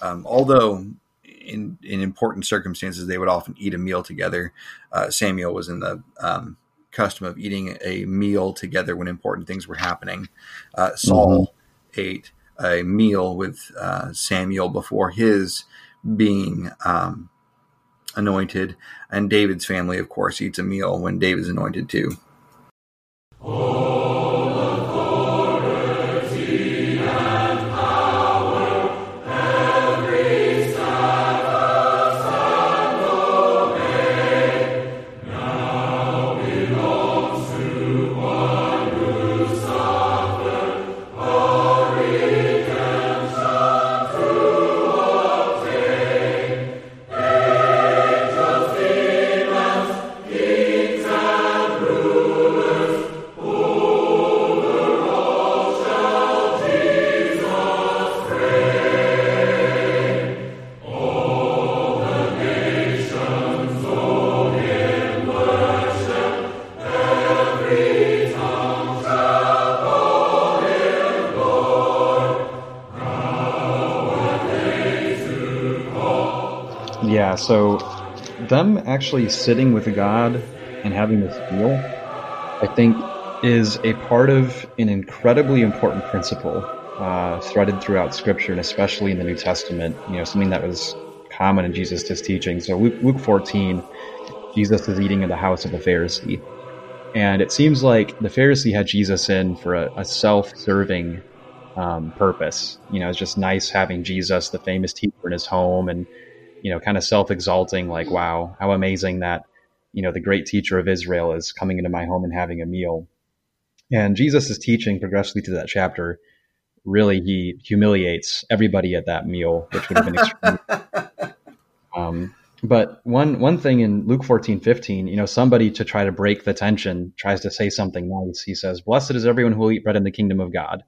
Um, although in, in important circumstances they would often eat a meal together, uh, Samuel was in the um, custom of eating a meal together when important things were happening. Uh, Saul mm-hmm. ate a meal with uh, Samuel before his being um, anointed, and David's family, of course, eats a meal when David's anointed too. So them actually sitting with God and having this meal, I think, is a part of an incredibly important principle uh, threaded throughout Scripture, and especially in the New Testament. You know, something that was common in Jesus' teaching. So Luke, Luke 14, Jesus is eating in the house of a Pharisee. And it seems like the Pharisee had Jesus in for a, a self serving um, purpose. You know, it's just nice having Jesus, the famous teacher, in his home and you know, kind of self exalting, like, wow, how amazing that, you know, the great teacher of Israel is coming into my home and having a meal. And Jesus is teaching progressively to that chapter really he humiliates everybody at that meal, which would have been extreme. um, but one one thing in Luke 14, 15, you know, somebody to try to break the tension tries to say something nice. He says, Blessed is everyone who will eat bread in the kingdom of God.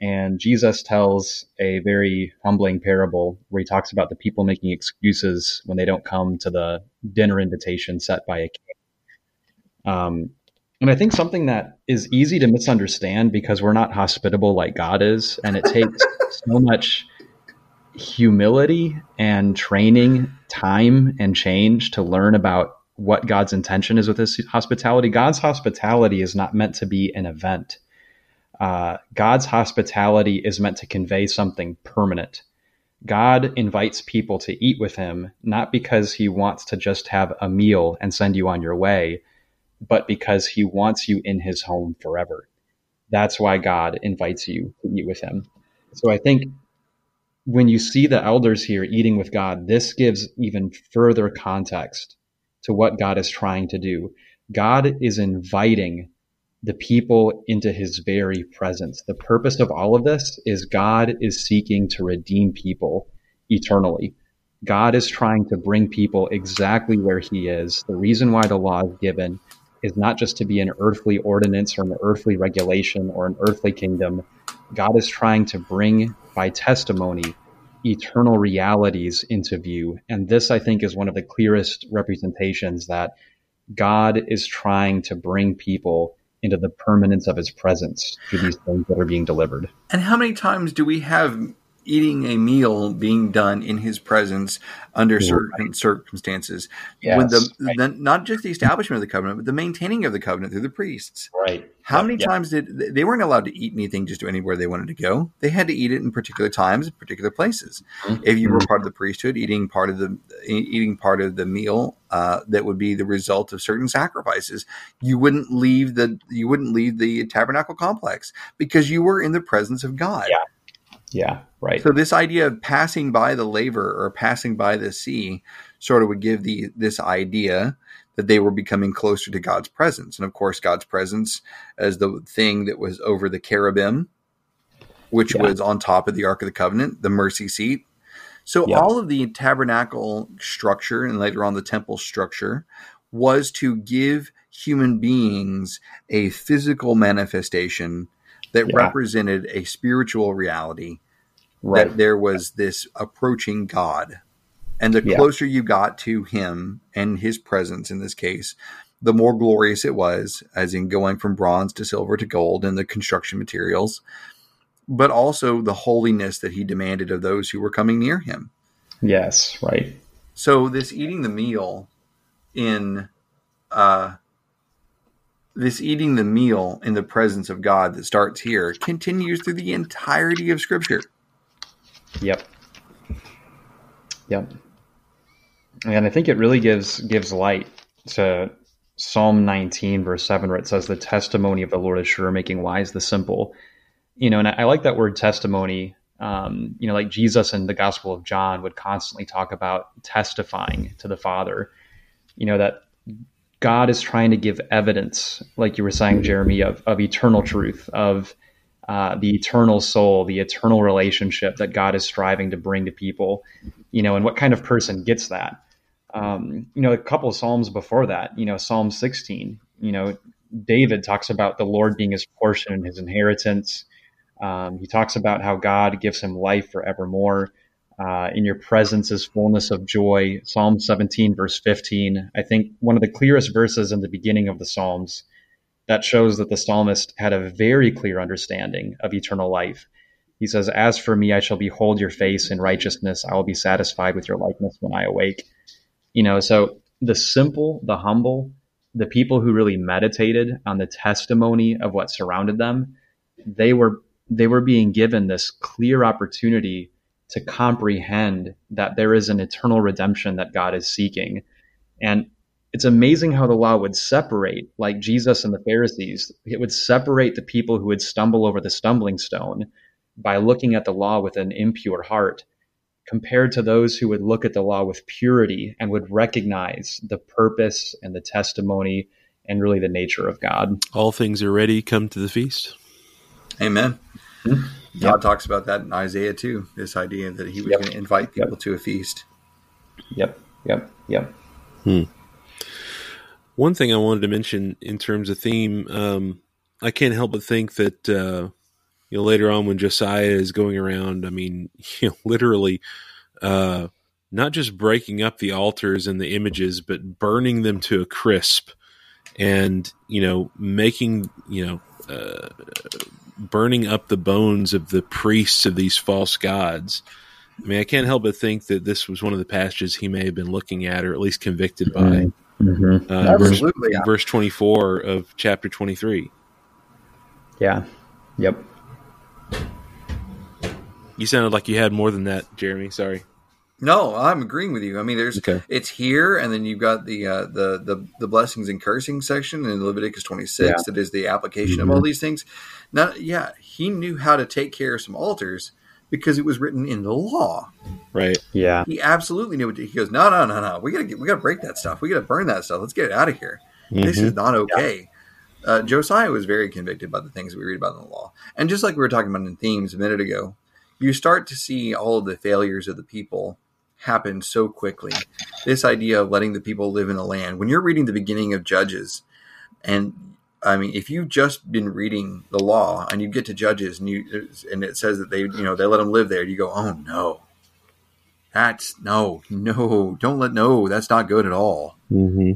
And Jesus tells a very humbling parable where he talks about the people making excuses when they don't come to the dinner invitation set by a king. Um, and I think something that is easy to misunderstand because we're not hospitable like God is, and it takes so much humility and training, time and change to learn about what God's intention is with this hospitality. God's hospitality is not meant to be an event. Uh, God's hospitality is meant to convey something permanent. God invites people to eat with him, not because he wants to just have a meal and send you on your way, but because he wants you in his home forever. That's why God invites you to eat with him. So I think when you see the elders here eating with God, this gives even further context to what God is trying to do. God is inviting the people into his very presence. The purpose of all of this is God is seeking to redeem people eternally. God is trying to bring people exactly where he is. The reason why the law is given is not just to be an earthly ordinance or an earthly regulation or an earthly kingdom. God is trying to bring by testimony eternal realities into view. And this, I think, is one of the clearest representations that God is trying to bring people into the permanence of his presence through these things that are being delivered. And how many times do we have eating a meal being done in his presence under certain right. circumstances. Yes, when the, right. the, not just the establishment of the covenant, but the maintaining of the covenant through the priests. Right. How yep, many yep. times did they weren't allowed to eat anything just anywhere they wanted to go? They had to eat it in particular times, in particular places. Mm-hmm. If you were part of the priesthood, eating part of the eating part of the meal uh, that would be the result of certain sacrifices, you wouldn't leave the you wouldn't leave the tabernacle complex because you were in the presence of God. Yeah. Yeah, right. So this idea of passing by the laver or passing by the sea sort of would give the this idea that they were becoming closer to God's presence. And of course, God's presence as the thing that was over the cherubim, which yeah. was on top of the Ark of the Covenant, the mercy seat. So yeah. all of the tabernacle structure and later on the temple structure was to give human beings a physical manifestation that yeah. represented a spiritual reality right. that there was this approaching God. And the yeah. closer you got to him and his presence in this case, the more glorious it was, as in going from bronze to silver to gold and the construction materials, but also the holiness that he demanded of those who were coming near him. Yes, right. So this eating the meal in uh, this eating the meal in the presence of God that starts here continues through the entirety of Scripture. Yep. Yep. And I think it really gives gives light to Psalm 19, verse 7, where it says, The testimony of the Lord is sure, making wise the simple. You know, and I, I like that word testimony. Um, you know, like Jesus in the Gospel of John would constantly talk about testifying to the Father. You know, that God is trying to give evidence, like you were saying, Jeremy, of, of eternal truth, of uh, the eternal soul, the eternal relationship that God is striving to bring to people, you know, and what kind of person gets that? Um, you know, a couple of Psalms before that, you know, Psalm 16, you know, David talks about the Lord being his portion and his inheritance. Um, he talks about how God gives him life forevermore. Uh, in your presence is fullness of joy. Psalm 17, verse 15. I think one of the clearest verses in the beginning of the Psalms that shows that the psalmist had a very clear understanding of eternal life. He says, As for me, I shall behold your face in righteousness. I will be satisfied with your likeness when I awake. You know, so the simple, the humble, the people who really meditated on the testimony of what surrounded them, they were they were being given this clear opportunity to comprehend that there is an eternal redemption that God is seeking. And it's amazing how the law would separate, like Jesus and the Pharisees, it would separate the people who would stumble over the stumbling stone by looking at the law with an impure heart, compared to those who would look at the law with purity and would recognize the purpose and the testimony and really the nature of God. All things are ready, come to the feast. Amen. Mm-hmm. God yep. talks about that in Isaiah too. This idea that He was yep. going to invite people yep. to a feast. Yep. Yep. Yep. Hmm. One thing I wanted to mention in terms of theme, um, I can't help but think that uh, you know later on when Josiah is going around, I mean, you know, literally, uh, not just breaking up the altars and the images, but burning them to a crisp, and you know, making you know. Uh, burning up the bones of the priests of these false gods. I mean, I can't help but think that this was one of the passages he may have been looking at, or at least convicted by. Mm-hmm. Uh, Absolutely. Verse, yeah. verse 24 of chapter 23. Yeah. Yep. You sounded like you had more than that, Jeremy. Sorry. No, I'm agreeing with you. I mean, there's okay. it's here, and then you've got the uh, the the the blessings and cursing section in Leviticus 26 yeah. that is the application mm-hmm. of all these things. Now, yeah, he knew how to take care of some altars because it was written in the law. Right. Yeah. He absolutely knew what he goes. No, no, no, no. We gotta get, we gotta break that stuff. We gotta burn that stuff. Let's get it out of here. Mm-hmm. This is not okay. Yeah. Uh, Josiah was very convicted by the things we read about in the law, and just like we were talking about in themes a minute ago, you start to see all of the failures of the people happen so quickly. This idea of letting the people live in the land. When you're reading the beginning of Judges, and I mean, if you've just been reading the law and you get to Judges and you and it says that they, you know, they let them live there, you go, oh no, that's no, no, don't let no, that's not good at all. Mm-hmm.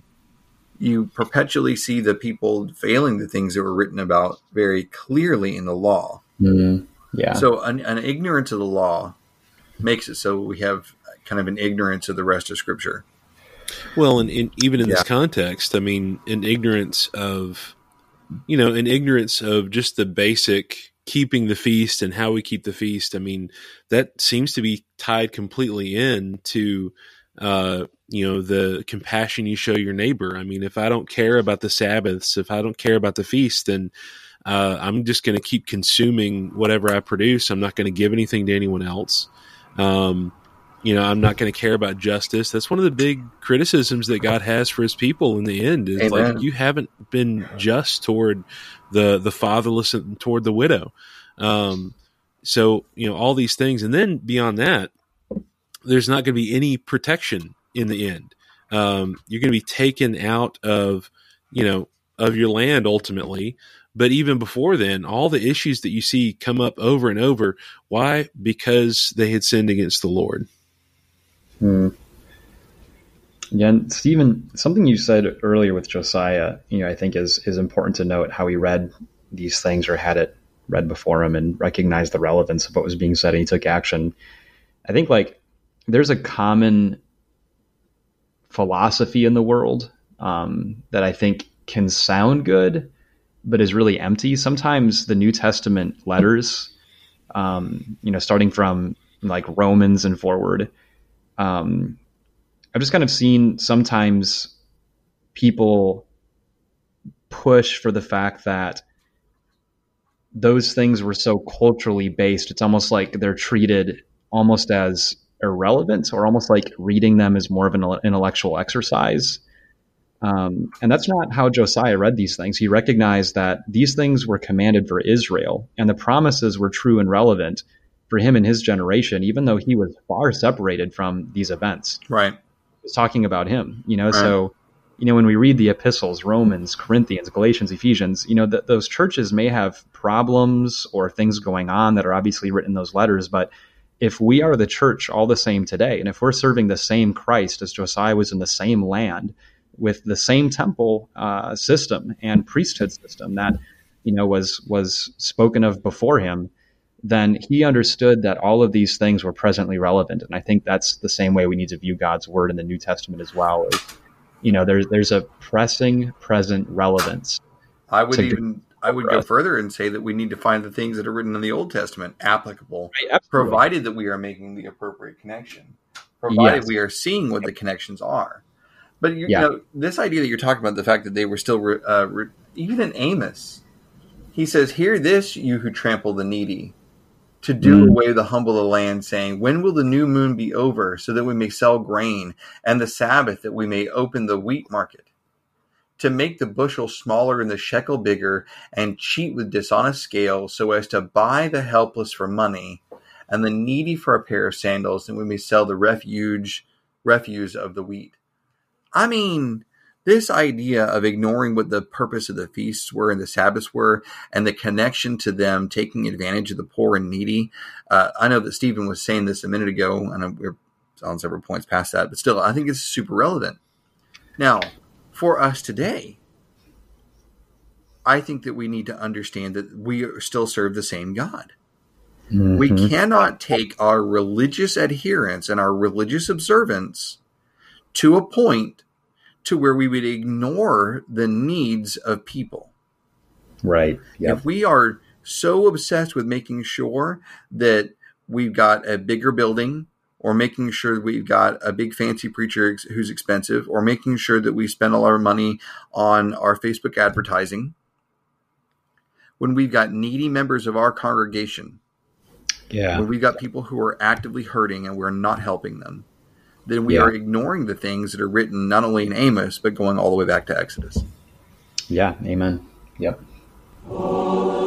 You perpetually see the people failing the things that were written about very clearly in the law. Mm-hmm. Yeah. So an, an ignorance of the law makes it so we have kind of an ignorance of the rest of Scripture. Well, and, and even in yeah. this context, I mean, an ignorance of you know, an ignorance of just the basic keeping the feast and how we keep the feast. I mean, that seems to be tied completely in to, uh, you know, the compassion you show your neighbor. I mean, if I don't care about the Sabbaths, if I don't care about the feast, then uh, I'm just going to keep consuming whatever I produce. I'm not going to give anything to anyone else. Um, you know, I'm not going to care about justice. That's one of the big criticisms that God has for his people in the end is Amen. like you haven't been just toward the the fatherless and toward the widow. Um, so, you know, all these things and then beyond that, there's not going to be any protection in the end. Um, you're going to be taken out of, you know, of your land ultimately. But even before then, all the issues that you see come up over and over. Why? Because they had sinned against the Lord. Hmm. Yeah, and Stephen, something you said earlier with Josiah, you know, I think is is important to note how he read these things or had it read before him and recognized the relevance of what was being said and he took action. I think like there's a common philosophy in the world um, that I think can sound good, but is really empty. Sometimes the New Testament letters, um, you know, starting from like Romans and forward, um, I've just kind of seen sometimes people push for the fact that those things were so culturally based. It's almost like they're treated almost as irrelevant or almost like reading them is more of an intellectual exercise. Um, and that's not how Josiah read these things. He recognized that these things were commanded for Israel and the promises were true and relevant for him and his generation, even though he was far separated from these events. Right. Was talking about him, you know, right. so you know, when we read the epistles, Romans, Corinthians, Galatians, Ephesians, you know, th- those churches may have problems or things going on that are obviously written in those letters. But if we are the church all the same today, and if we're serving the same Christ as Josiah was in the same land with the same temple uh, system and priesthood system that, you know, was was spoken of before him, then he understood that all of these things were presently relevant. And I think that's the same way we need to view God's word in the New Testament as well. Is, you know, there's there's a pressing present relevance. I would even I would go further and say that we need to find the things that are written in the Old Testament applicable, right, provided that we are making the appropriate connection, provided yes. we are seeing what the connections are. But you, yeah. you, know, this idea that you're talking about, the fact that they were still, re, uh, re, even in Amos, he says, "Hear this, you who trample the needy, to do mm. away the humble of the land, saying, When will the new moon be over, so that we may sell grain, and the Sabbath that we may open the wheat market? to make the bushel smaller and the shekel bigger, and cheat with dishonest scale, so as to buy the helpless for money, and the needy for a pair of sandals, and we may sell the refuge refuse of the wheat. I mean, this idea of ignoring what the purpose of the feasts were and the Sabbaths were, and the connection to them taking advantage of the poor and needy. Uh, I know that Stephen was saying this a minute ago, and we're on several points past that, but still, I think it's super relevant. Now, for us today, I think that we need to understand that we still serve the same God. Mm-hmm. We cannot take our religious adherence and our religious observance to a point to where we would ignore the needs of people. Right. Yep. If we are so obsessed with making sure that we've got a bigger building or making sure we've got a big fancy preacher who's expensive or making sure that we spend all our money on our Facebook advertising when we've got needy members of our congregation yeah when we've got people who are actively hurting and we're not helping them then we yeah. are ignoring the things that are written not only in Amos but going all the way back to Exodus. Yeah, amen. Yep. one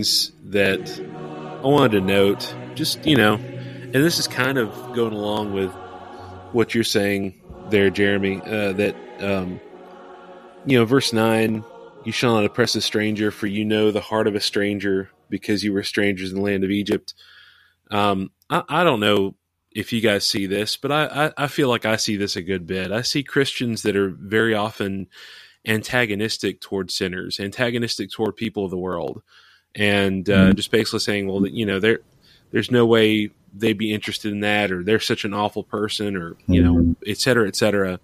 things that I wanted to note, just, you know, and this is kind of going along with what you're saying there, Jeremy, uh, that, um, you know, verse 9, you shall not oppress a stranger, for you know the heart of a stranger because you were strangers in the land of Egypt. Um, I, I don't know if you guys see this, but I, I, I, feel like I see this a good bit. I see Christians that are very often antagonistic toward sinners, antagonistic toward people of the world, and uh, mm-hmm. just basically saying, well, you know, there there's no way they'd be interested in that, or they're such an awful person, or you mm-hmm. know, et cetera, et cetera.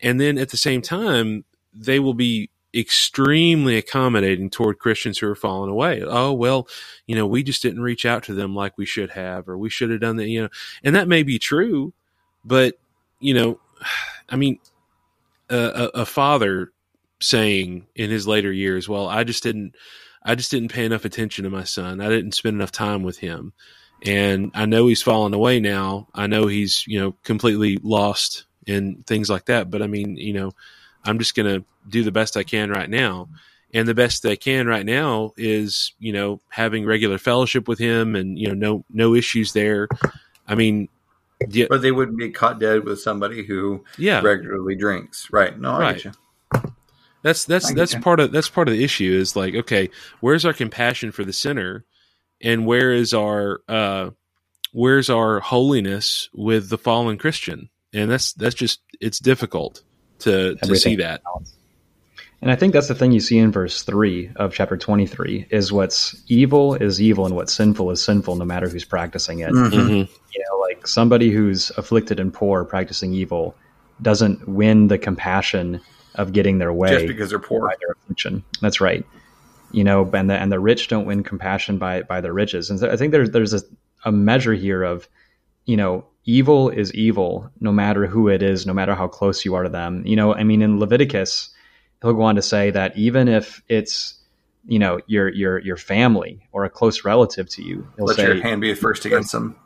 And then at the same time, they will be extremely accommodating toward Christians who are falling away. Oh, well, you know, we just didn't reach out to them like we should have, or we should have done that, you know, and that may be true, but, you know, I mean, a, a father saying in his later years, well, I just didn't I just didn't pay enough attention to my son. I didn't spend enough time with him. And I know he's fallen away now. I know he's, you know, completely lost and things like that, but I mean, you know, I'm just going to do the best I can right now. And the best I can right now is, you know, having regular fellowship with him and, you know, no no issues there. I mean, yeah. But they wouldn't be caught dead with somebody who yeah. regularly drinks. Right. No, I right. That's that's that's you. part of that's part of the issue is like okay, where's our compassion for the sinner, and where is our uh, where's our holiness with the fallen Christian? And that's that's just it's difficult to to see that. And I think that's the thing you see in verse three of chapter twenty three is what's evil is evil and what's sinful is sinful, no matter who's practicing it. Mm-hmm. mm-hmm. You know, like somebody who's afflicted and poor practicing evil doesn't win the compassion of getting their way just because they're poor by their affliction. That's right. You know, and the and the rich don't win compassion by by their riches. And so I think there's there's a, a measure here of, you know, evil is evil, no matter who it is, no matter how close you are to them. You know, I mean, in Leviticus, he'll go on to say that even if it's you know your your your family or a close relative to you, he'll let say, your hand be first against them.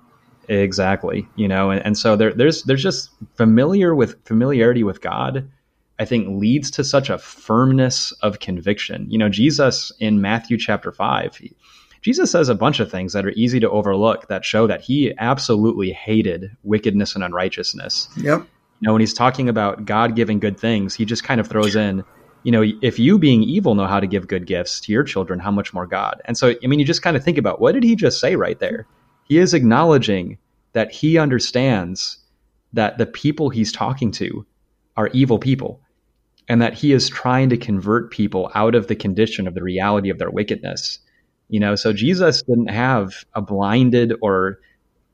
Exactly. You know, and, and so there, there's there's just familiar with familiarity with God I think leads to such a firmness of conviction. You know, Jesus in Matthew chapter 5, he, Jesus says a bunch of things that are easy to overlook that show that he absolutely hated wickedness and unrighteousness. Yep. You know, when he's talking about God giving good things, he just kind of throws in, you know, if you being evil know how to give good gifts to your children, how much more God? And so, I mean, you just kind of think about what did he just say right there? He is acknowledging that he understands that the people he's talking to are evil people and that he is trying to convert people out of the condition of the reality of their wickedness. You know, so Jesus didn't have a blinded or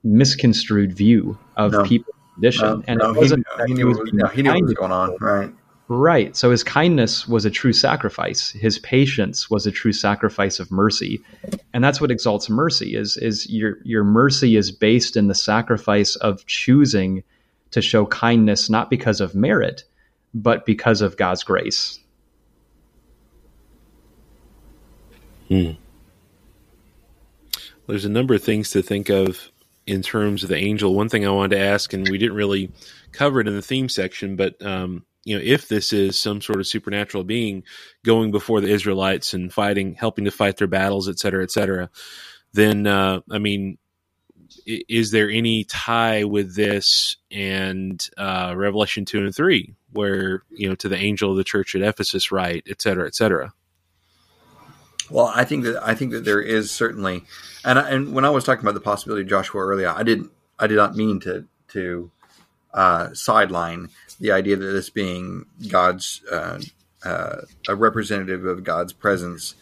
misconstrued view of no. people's condition, no, and no, it wasn't he, he, knew, was no, he knew what was going on, right? Right. So his kindness was a true sacrifice. His patience was a true sacrifice of mercy. And that's what exalts mercy is is your your mercy is based in the sacrifice of choosing to show kindness not because of merit, but because of God's grace. Hmm. There's a number of things to think of in terms of the angel. One thing I wanted to ask, and we didn't really cover it in the theme section, but um, you know, if this is some sort of supernatural being going before the Israelites and fighting, helping to fight their battles, et cetera, et cetera, then uh, I mean, is there any tie with this and uh, Revelation two and three, where you know to the angel of the church at Ephesus, right, et cetera, et cetera? Well, I think that I think that there is certainly, and I, and when I was talking about the possibility of Joshua earlier, I didn't I did not mean to to uh, sideline the idea that this being God's uh, uh, a representative of God's presence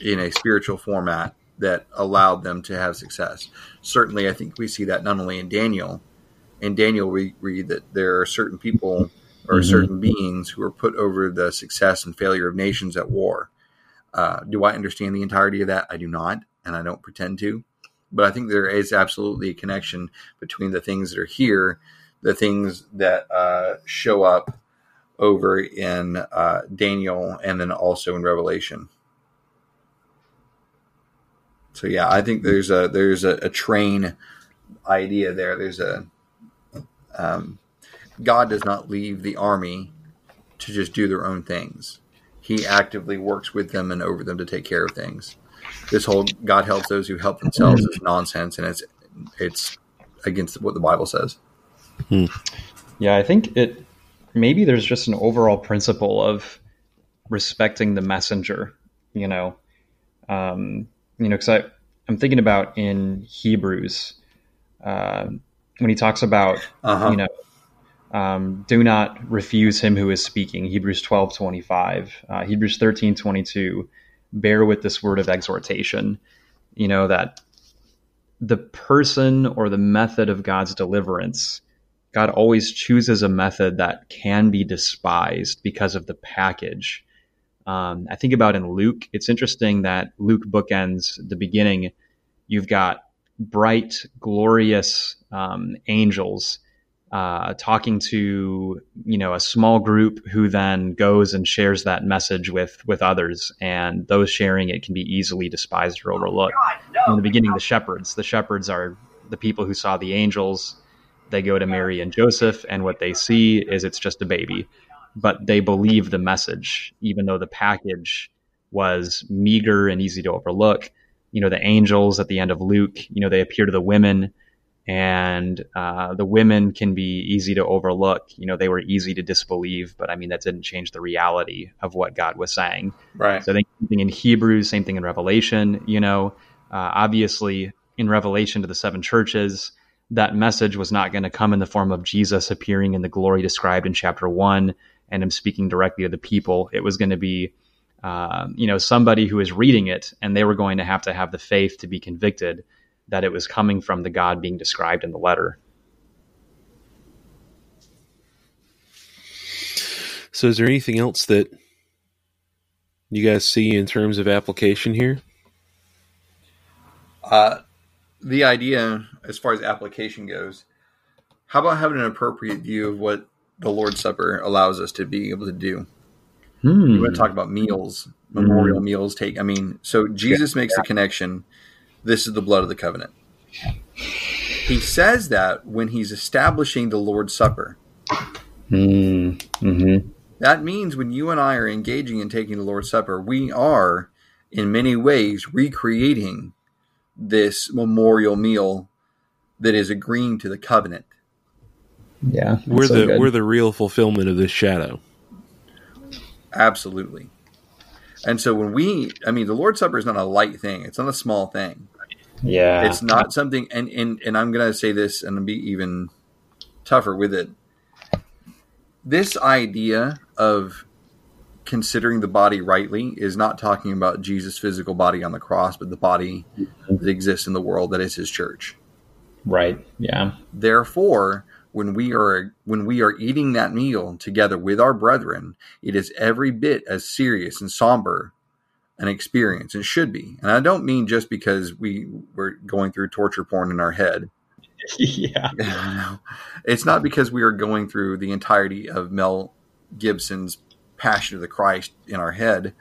in a spiritual format that allowed them to have success. Certainly, I think we see that not only in Daniel. In Daniel, we read that there are certain people or mm-hmm. certain beings who are put over the success and failure of nations at war. Uh, do I understand the entirety of that? I do not, and I don't pretend to. But I think there is absolutely a connection between the things that are here, the things that uh, show up over in uh, Daniel, and then also in Revelation. So yeah, I think there's a there's a, a train idea there. There's a um, God does not leave the army to just do their own things. He actively works with them and over them to take care of things. This whole God helps those who help themselves is nonsense, and it's it's against what the Bible says. Hmm. Yeah, I think it maybe there's just an overall principle of respecting the messenger. You know, um, you know, because I'm thinking about in Hebrews uh, when he talks about uh-huh. you know um, do not refuse him who is speaking. Hebrews 12, 25, uh, Hebrews 13, 22, bear with this word of exhortation. You know, that the person or the method of God's deliverance, God always chooses a method that can be despised because of the package um, I think about in Luke, it's interesting that Luke bookends the beginning. You've got bright, glorious um, angels uh, talking to you know a small group who then goes and shares that message with with others, and those sharing it can be easily despised or overlooked. In the beginning, the shepherds. The shepherds are the people who saw the angels. They go to Mary and Joseph, and what they see is it's just a baby but they believe the message, even though the package was meager and easy to overlook. You know, the angels at the end of Luke, you know, they appear to the women, and uh, the women can be easy to overlook. You know, they were easy to disbelieve, but I mean, that didn't change the reality of what God was saying. Right. So I think same thing in Hebrews, same thing in Revelation. You know, uh, obviously in Revelation to the seven churches, that message was not going to come in the form of Jesus appearing in the glory described in chapter one and am speaking directly to the people. It was going to be, uh, you know, somebody who is reading it, and they were going to have to have the faith to be convicted that it was coming from the God being described in the letter. So, is there anything else that you guys see in terms of application here? Uh, the idea, as far as application goes, how about having an appropriate view of what the Lord's Supper allows us to be able to do. Hmm. We want to talk about meals, memorial hmm. meals. Take, I mean, so Jesus makes the connection. This is the blood of the covenant. He says that when he's establishing the Lord's Supper. Hmm. Mm-hmm. That means when you and I are engaging in taking the Lord's Supper, we are, in many ways, recreating this memorial meal that is agreeing to the covenant Yeah, we're so the good. we're the real fulfillment of this shadow. Absolutely. And so when we, I mean, the Lord's Supper is not a light thing; it's not a small thing. Yeah, it's not something. And and and I'm going to say this, and be even tougher with it. This idea of considering the body rightly is not talking about Jesus' physical body on the cross, but the body that exists in the world that is his church. Right. Yeah. Therefore, when we are when we are eating that meal together with our brethren, it is every bit as serious and somber an experience and should be. And I don't mean just because we were going through torture porn in our head. yeah. it's not because we are going through the entirety of Mel Gibson's Passion of the Christ in our head.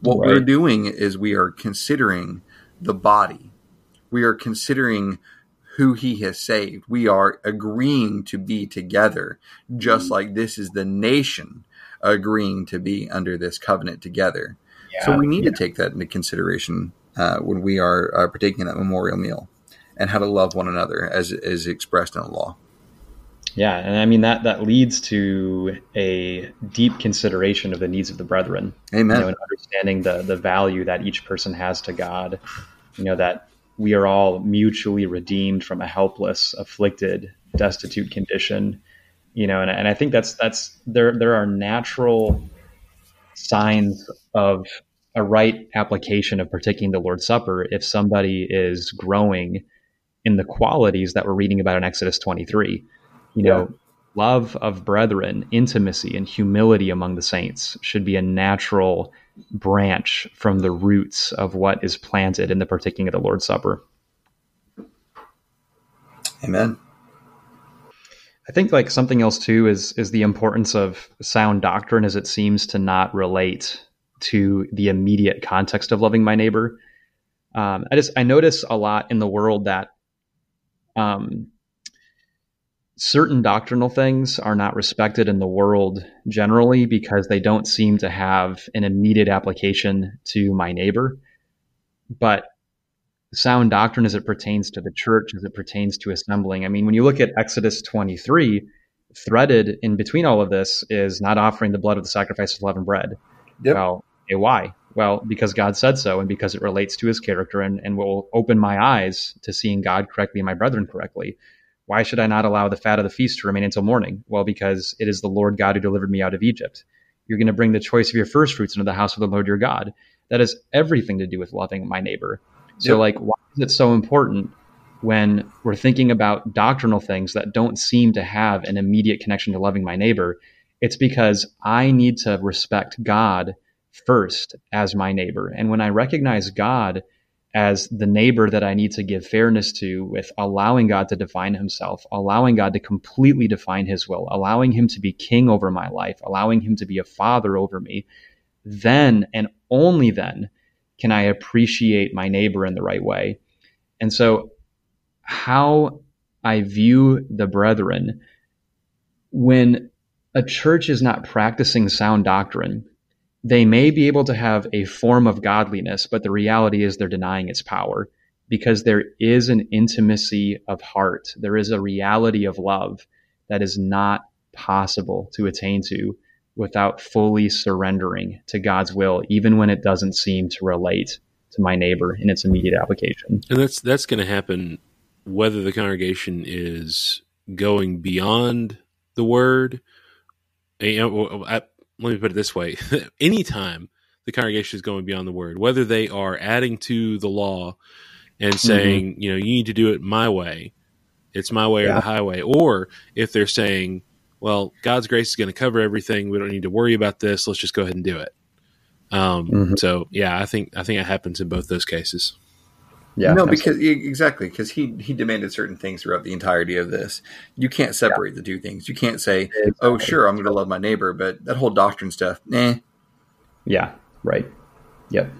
What right. we're doing is we are considering the body. We are considering who he has saved. We are agreeing to be together, just mm-hmm. like this is the nation agreeing to be under this covenant together. Yeah, so we need yeah. to take that into consideration uh, when we are uh, partaking in that memorial meal and how to love one another as is expressed in the law. Yeah, and I mean that that leads to a deep consideration of the needs of the brethren. Amen. You know, and understanding the the value that each person has to God. You know that we are all mutually redeemed from a helpless, afflicted, destitute condition. You know, and, and I think that's that's there there are natural signs of a right application of partaking the Lord's Supper if somebody is growing in the qualities that we're reading about in Exodus 23 you know, love of brethren, intimacy, and humility among the saints should be a natural branch from the roots of what is planted in the partaking of the Lord's Supper. Amen. I think like something else too is is the importance of sound doctrine as it seems to not relate to the immediate context of loving my neighbor. Um, I just I notice a lot in the world that um, certain doctrinal things are not respected in the world generally because they don't seem to have an immediate application to my neighbor. But sound doctrine as it pertains to the church, as it pertains to assembling. I mean, when you look at Exodus 23, threaded in between all of this is not offering the blood of the sacrifice of leavened bread. Yep. Well, okay, why? Well, because God said so and because it relates to his character and, and will open my eyes to seeing God correctly and my brethren correctly. Why should I not allow the fat of the feast to remain until morning? Well, because it is the Lord God who delivered me out of Egypt. You're going to bring the choice of your first fruits into the house of the Lord your God. That has everything to do with loving my neighbor. So, yep. like, why is it so important when we're thinking about doctrinal things that don't seem to have an immediate connection to loving my neighbor? It's because I need to respect God first as my neighbor. And when I recognize God as the neighbor that I need to give fairness to with allowing God to define himself, allowing God to completely define his will, allowing him to be king over my life, allowing him to be a father over me, then and only then can I appreciate my neighbor in the right way. And so, how I view the brethren when a church is not practicing sound doctrine, they may be able to have a form of godliness, but the reality is they're denying its power because there is an intimacy of heart. There is a reality of love that is not possible to attain to without fully surrendering to God's will, even when it doesn't seem to relate to my neighbor in its immediate application. And that's that's going to happen whether the congregation is going beyond the word. Know, let me put it this way anytime the congregation is going beyond the word, whether they are adding to the law and mm-hmm. saying, mm-hmm. you know, you need to do it my way, it's my way yeah. or the highway, or if they're saying, well, God's grace is going to cover everything, we don't need to worry about this, let's just go ahead and do it. Um, mm-hmm. So yeah, I think I think it happens in both those cases. Yeah, no, because exactly because he he demanded certain things throughout the entirety of this. You can't separate yeah. the two things. You can't say, exactly. "Oh, sure, I'm going to love my neighbor," but that whole doctrine stuff, eh. Yeah. Right. Yep.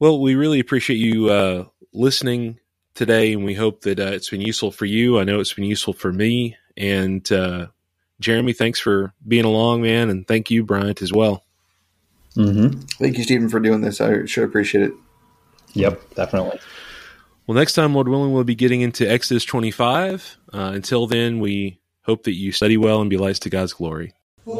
Well, we really appreciate you uh, listening today, and we hope that uh, it's been useful for you. I know it's been useful for me, and uh, Jeremy, thanks for being along, man, and thank you, Bryant, as well. Mm-hmm. Thank you, Stephen, for doing this. I sure appreciate it. Yep, definitely. Well, next time, Lord willing, we'll be getting into Exodus 25. Uh, until then, we Hope that you study well and be lights to God's glory. The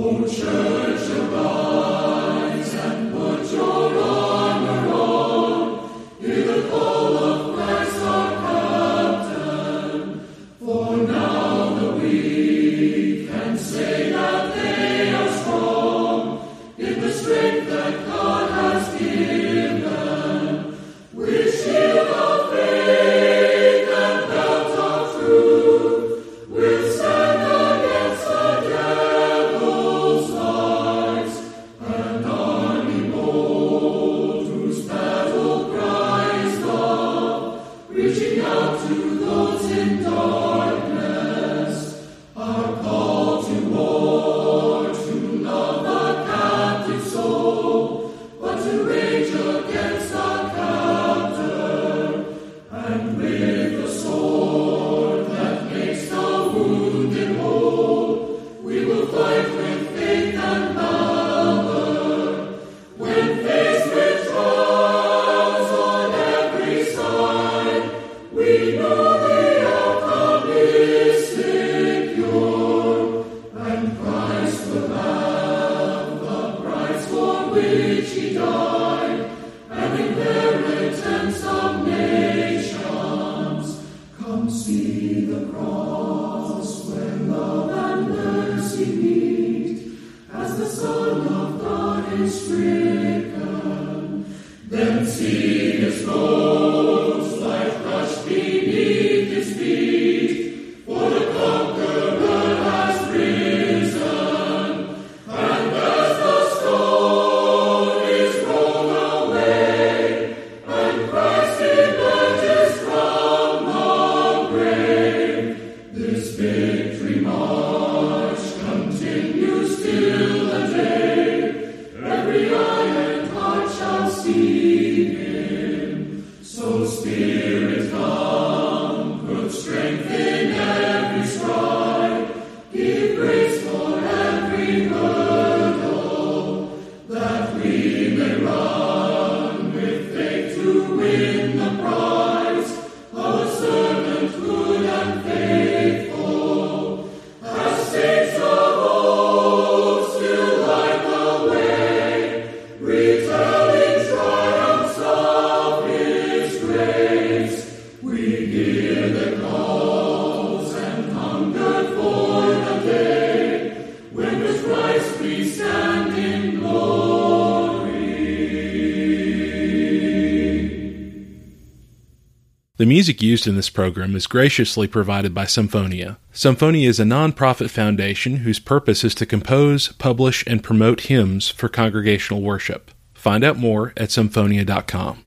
music used in this program is graciously provided by Sumphonia. Sumphonia is a non-profit foundation whose purpose is to compose, publish, and promote hymns for congregational worship. Find out more at sumphonia.com.